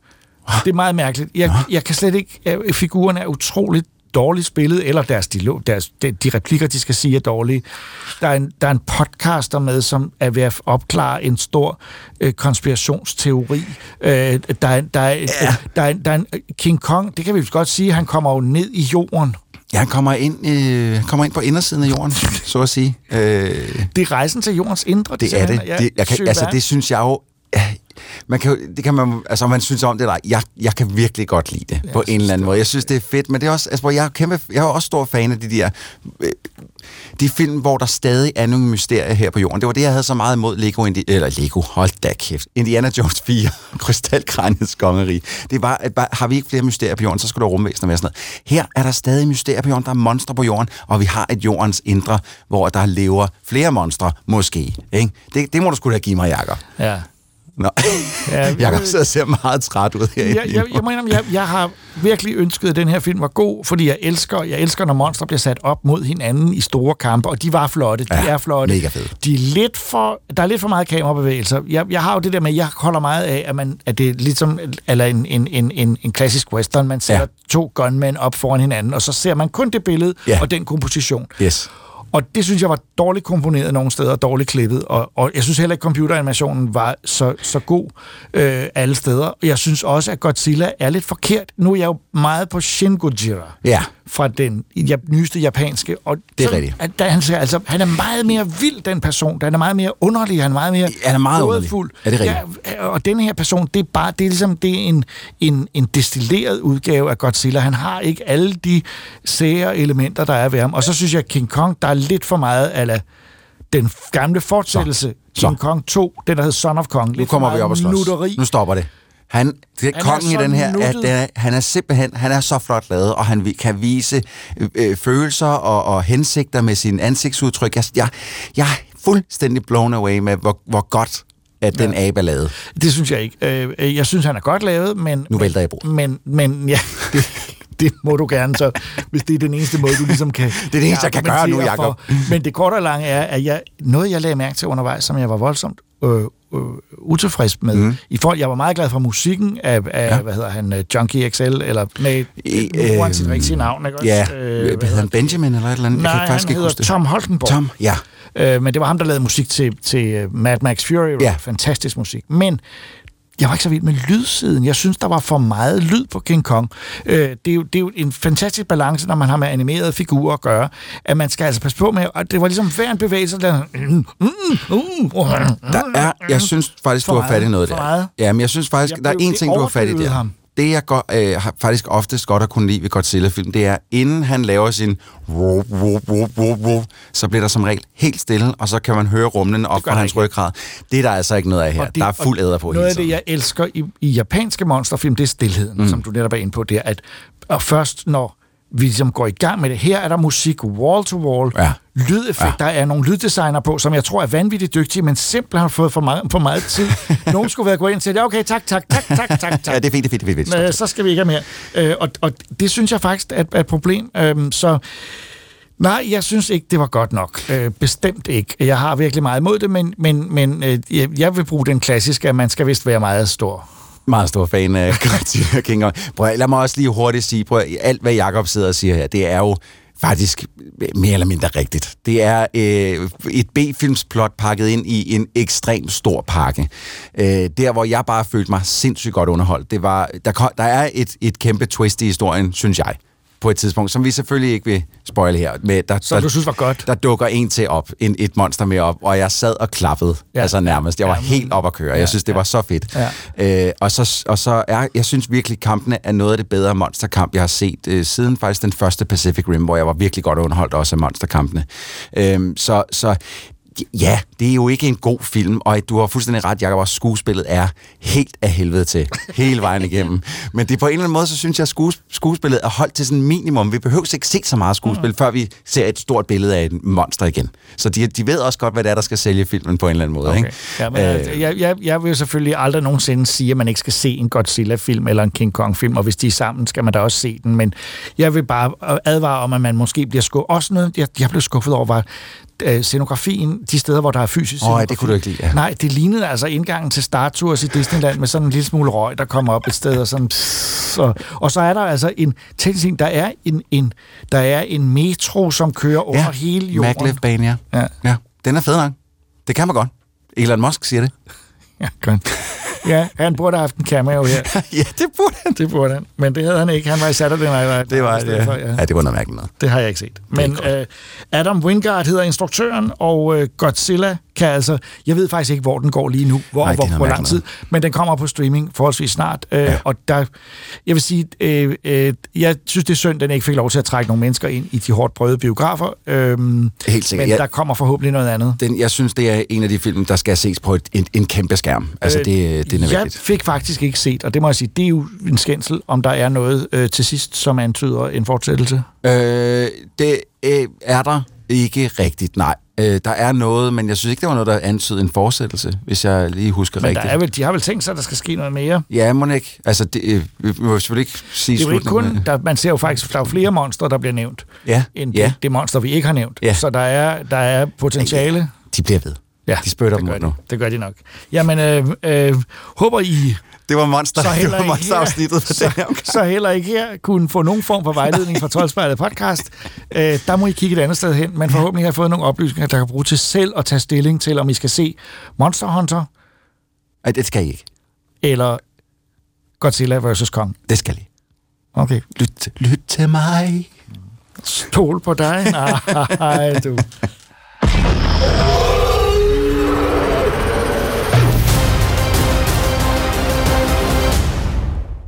Det er meget mærkeligt. Jeg, jeg kan slet ikke... øh, Figurerne er utroligt dårligt spillet, eller deres, dialog, deres, de, de replikker, de skal sige, er dårlige. Der er, en, der er en podcaster med, som er ved at opklare en stor øh, konspirationsteori. Øh, der, er, der, er, ja. der, er, der er en King Kong, det kan vi godt sige, han kommer jo ned i jorden. Ja, han kommer ind, øh, han kommer ind på indersiden af jorden, så at sige. Øh, Det er rejsen til jordens indre. det er det. simpelthen. det jeg kan, altså, det synes jeg jo... ja, Man kan, jo- det kan man, altså man synes om det eller jeg, jeg kan virkelig godt lide det på en eller anden måde. Jeg synes, det er fedt, men det er også, altså, jeg er, kæmpe, jeg er også stor fan af de der øh, de film, hvor der stadig er nogle mysterier her på jorden. Det var det, jeg havde så meget imod Lego, Indi- eller Lego, hold da kæft. Indiana Jones 4, Krystalkraniets kongeri. Det var, at bare, har vi ikke flere mysterier på jorden, så skulle der rumvæsener være sådan noget. Her er der stadig mysterier på jorden, der er monstre på jorden, og vi har et jordens indre, hvor der lever flere monstre, måske. Ikke? Det, det må du skulle da give mig, Jacob. Ja. Nå. Ja, Ja, Jacob sidder og ser meget træt ud her. jeg, jeg, jeg, mener, jeg, jeg har virkelig ønsket, at den her film var god, fordi jeg elsker, jeg elsker, når monstre bliver sat op mod hinanden i store kampe, og de var flotte, de Ja, er flotte. mega fede. De er lidt for, der er lidt for meget kamerabevægelser. Jeg, jeg har jo det der med, jeg holder meget af, at, man, at det er ligesom eller en, en, en, en, en klassisk western. Man sætter ja. to gunmen op foran hinanden, og så ser man kun det billede Ja. og den komposition. Yes. Og det synes jeg var dårligt komponeret nogle steder, og dårligt klippet. Og, og jeg synes heller ikke, at computeranimationen var så, så god øh, alle steder. Jeg synes også, at Godzilla er lidt forkert. Nu er jeg jo meget på Shin Godzilla. Ja fra den nyeste japanske. Og Det er så- rigtigt. At, der, han, siger, altså, han er meget mere vild, den person. Han er meget mere underlig. Han er meget mere Han er meget underlig. Er det rigtigt? Ja, og den her person, det er bare det er ligesom det er en, en, en destilleret udgave af Godzilla. Han har ikke alle de sære elementer, der er ved ham. Og så synes jeg, at King Kong, der er lidt for meget ala den gamle fortsættelse. Så. King Kong 2, den der hed Son of Kong. Nu Lidt for kommer vi op og slås. nutteri. Nu stopper det. Han, det, Han er kongen i så den her, at nuttet. den er, han er simpelthen han er så flot lavet, og han kan vise øh, øh, følelser og, og hensigter med sin ansigtsudtryk. Jeg, jeg, jeg er fuldstændig blown away med, hvor, hvor godt at den abe er lavet. Det synes jeg ikke. Øh, øh, Jeg synes, han er godt lavet, men... Nu vælter jeg bordet. Men, men ja, det, det må du gerne så, hvis det er den eneste måde, du ligesom kan... Det er det eneste, jeg kan gøre nu, Jacob. for. Men det korte og lange er, at jeg, noget, jeg lagde mærke til undervejs, som jeg var voldsomt øh, øh, utilfreds med. Mm. I forhold, jeg var meget glad for musikken af, af ja. hvad hedder han, øh, Junkie XL, eller med I, øh, øh, sit rigtige navn, ikke også? Ja, Øh, hvad hedder han? Benjamin eller et eller andet? Nej, jeg kan faktisk han ikke hedder. Tom Holkenborg. Tom, ja. Øh, men det var ham, der lavede musik til, til øh, Mad Max Fury. Ja. Fantastisk musik. Men jeg var ikke så vild med lydsiden. Jeg synes, der var for meget lyd på King Kong. Øh, det, er jo, det er jo en fantastisk balance, når man har med animerede figurer at gøre, at man skal altså passe på med, og det var ligesom hver en bevægelse, der... Der er, jeg synes faktisk, For du har fat i noget der. Ja, men jeg synes faktisk, Jeg der er en ting, du har fat i der. ham. Det, jeg godt, øh, har faktisk oftest godt har kunne lide ved Godzilla-film, det er, inden han laver sin så bliver der som regel helt stille, og så kan man høre rumlen op fra hans ryggrad. Det er der altså ikke noget af her. Og det- der er fuld æder på Noget af det, jeg elsker i, i japanske monsterfilm, det er stillheden, mm. som du netop er inde på, det er, at og først når vi ligesom går i gang med det, her er der musik wall to wall, ja. lydeffekter, ja. der er nogle lyddesigner på, som jeg tror er vanvittigt dygtige, men simpelthen har fået for meget, for meget tid. Nogen skulle være gået ind til det, okay, tak, tak, tak, tak, tak, tak. Ja, det er fint, det er fint, det er fint. Men, så skal vi ikke have mere. Øh, og, og det synes jeg faktisk er, er et problem. Øhm, så nej, jeg synes ikke, det var godt nok. Øh, bestemt ikke. Jeg har virkelig meget imod det, men, men, men øh, jeg, jeg vil bruge den klassiske, at man skal vist være meget stor meget stor fan af Godzilla King Kong. Prøv, lad mig også lige hurtigt sige, prøv, alt hvad Jakob sidder og siger her, det er jo faktisk mere eller mindre rigtigt. Det er øh, et B-filmsplot pakket ind i en ekstrem stor pakke. Øh, der, hvor jeg bare følte mig sindssygt godt underholdt, det var, der, der er et, et kæmpe twist i historien, synes jeg på et tidspunkt, som vi selvfølgelig ikke vil spoile her. Med, der, Så der, du synes var godt? Der dukker en til op, en, et monster med op, og jeg sad og klappede, ja. altså nærmest. Jeg var helt op at køre. Jeg synes, det var så fedt. Ja. Øh, og så, og så er, jeg synes virkelig, kampene er noget af det bedre monsterkamp, jeg har set øh, siden faktisk den første Pacific Rim, hvor jeg var virkelig godt underholdt også af monsterkampene. Øh, så, så ja, det er jo ikke en god film, og du har fuldstændig ret, Jacob, også skuespillet er helt af helvede til, hele vejen igennem. Men det er på en eller anden måde, så synes jeg, at skues, skuespillet er holdt til sådan en minimum. Vi behøver ikke se så meget skuespil, mm. før vi ser et stort billede af et monster igen. Så de, de ved også godt, hvad det er, der skal sælge filmen på en eller anden måde. Okay. Ikke? Ja, men, øh, jeg, jeg, jeg vil selvfølgelig aldrig nogensinde sige, at man ikke skal se en Godzilla-film eller en King Kong-film, og hvis de er sammen, skal man da også se den. Men jeg vil bare advare om, at man måske bliver skuffet. Også noget, jeg, jeg blev skuffet over, var øh, scenografien, de steder, hvor der er fysisk ja, scenografi. det kunne du ikke lide, ja. Nej, det lignede altså indgangen til Star Tours i Disneyland med sådan en lille smule røg, der kommer op et sted, og sådan... Pss, og, og så er der altså en ting, der er en, en, der er en metro, som kører under Ja, hele jorden. Maglev-bane, ja. ja. ja. Den er fed nok. Det kan man godt. Elon Musk siger det. Ja, godt. Ja, han burde have haft en cameo her. ja, det burde han. Det burde han. Men det havde han ikke. Han var i Saturday Night Live. Det var det. for, Ja. ja, det var noget mærkeligt noget. Det har jeg ikke set. Men øh, Adam Wingard hedder instruktøren, og øh, Godzilla kan altså... Jeg ved faktisk ikke, hvor den går lige nu, hvor, Nej, hvor, hvor lang tid, men den kommer på streaming forholdsvis snart. Øh, ja. Og der, jeg vil sige, øh, øh, jeg synes, det er synd, den ikke fik lov til at trække nogle mennesker ind i de hårdt prøvede biografer. Øh, Helt sikkert. Men Jeg- der kommer forhåbentlig noget andet. Den, jeg synes, det er en af de film, der skal ses på et, en, en kæmpe skærm. Altså, det, det er jeg nødvendigt. fik faktisk ikke set, og det må jeg sige, det er jo en skændsel, om der er noget øh, til sidst, som antyder en fortsættelse. Øh, det øh, er der ikke rigtigt, nej. Øh, der er noget, men jeg synes ikke, der var noget, der antydede en fortsættelse, hvis jeg lige husker Men rigtigt. der er vel, de har vel tænkt sig, at der skal ske noget mere. Ja, må ikke. Altså, det, øh, vi må selvfølgelig ikke sige Det er jo ikke kun, der, man ser jo faktisk, der er flere monstre, der bliver nævnt, Ja, end ja. det, det monster, vi ikke har nævnt. Ja. Så der er, der er potentiale. De bliver ved. Ja, De spytter det dem gør de. nu. Det gør de nok. Jamen, øh, øh, håber I... Det var monster, så det heller var ikke monsterafsnittet for den så, så heller ikke her kunne få nogen form for vejledning fra Troldspejlet podcast. Øh, der må I kigge et andet sted hen, men forhåbentlig har I fået nogle oplysninger, der kan bruge til selv at tage stilling til, om I skal se Monster Hunter Ej, det skal I ikke. eller Godzilla vs. Kong. Det skal I. Okay. Lyt, lyt til mig. Stol på dig. Nej, du.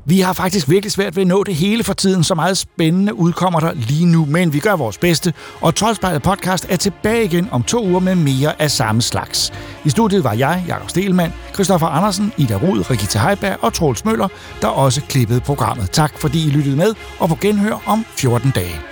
Vi har faktisk virkelig svært ved at nå det hele for tiden, så meget spændende udkommer der lige nu, men vi gør vores bedste, og Troldspejlet podcast er tilbage igen om to uger med mere af samme slags. I studiet var jeg, Jakob Stelmann, Christoffer Andersen, Ida Rud, Rikita Heiberg og Troels Møller, der også klippede programmet. Tak fordi I lyttede med, og på genhør om 14 dage.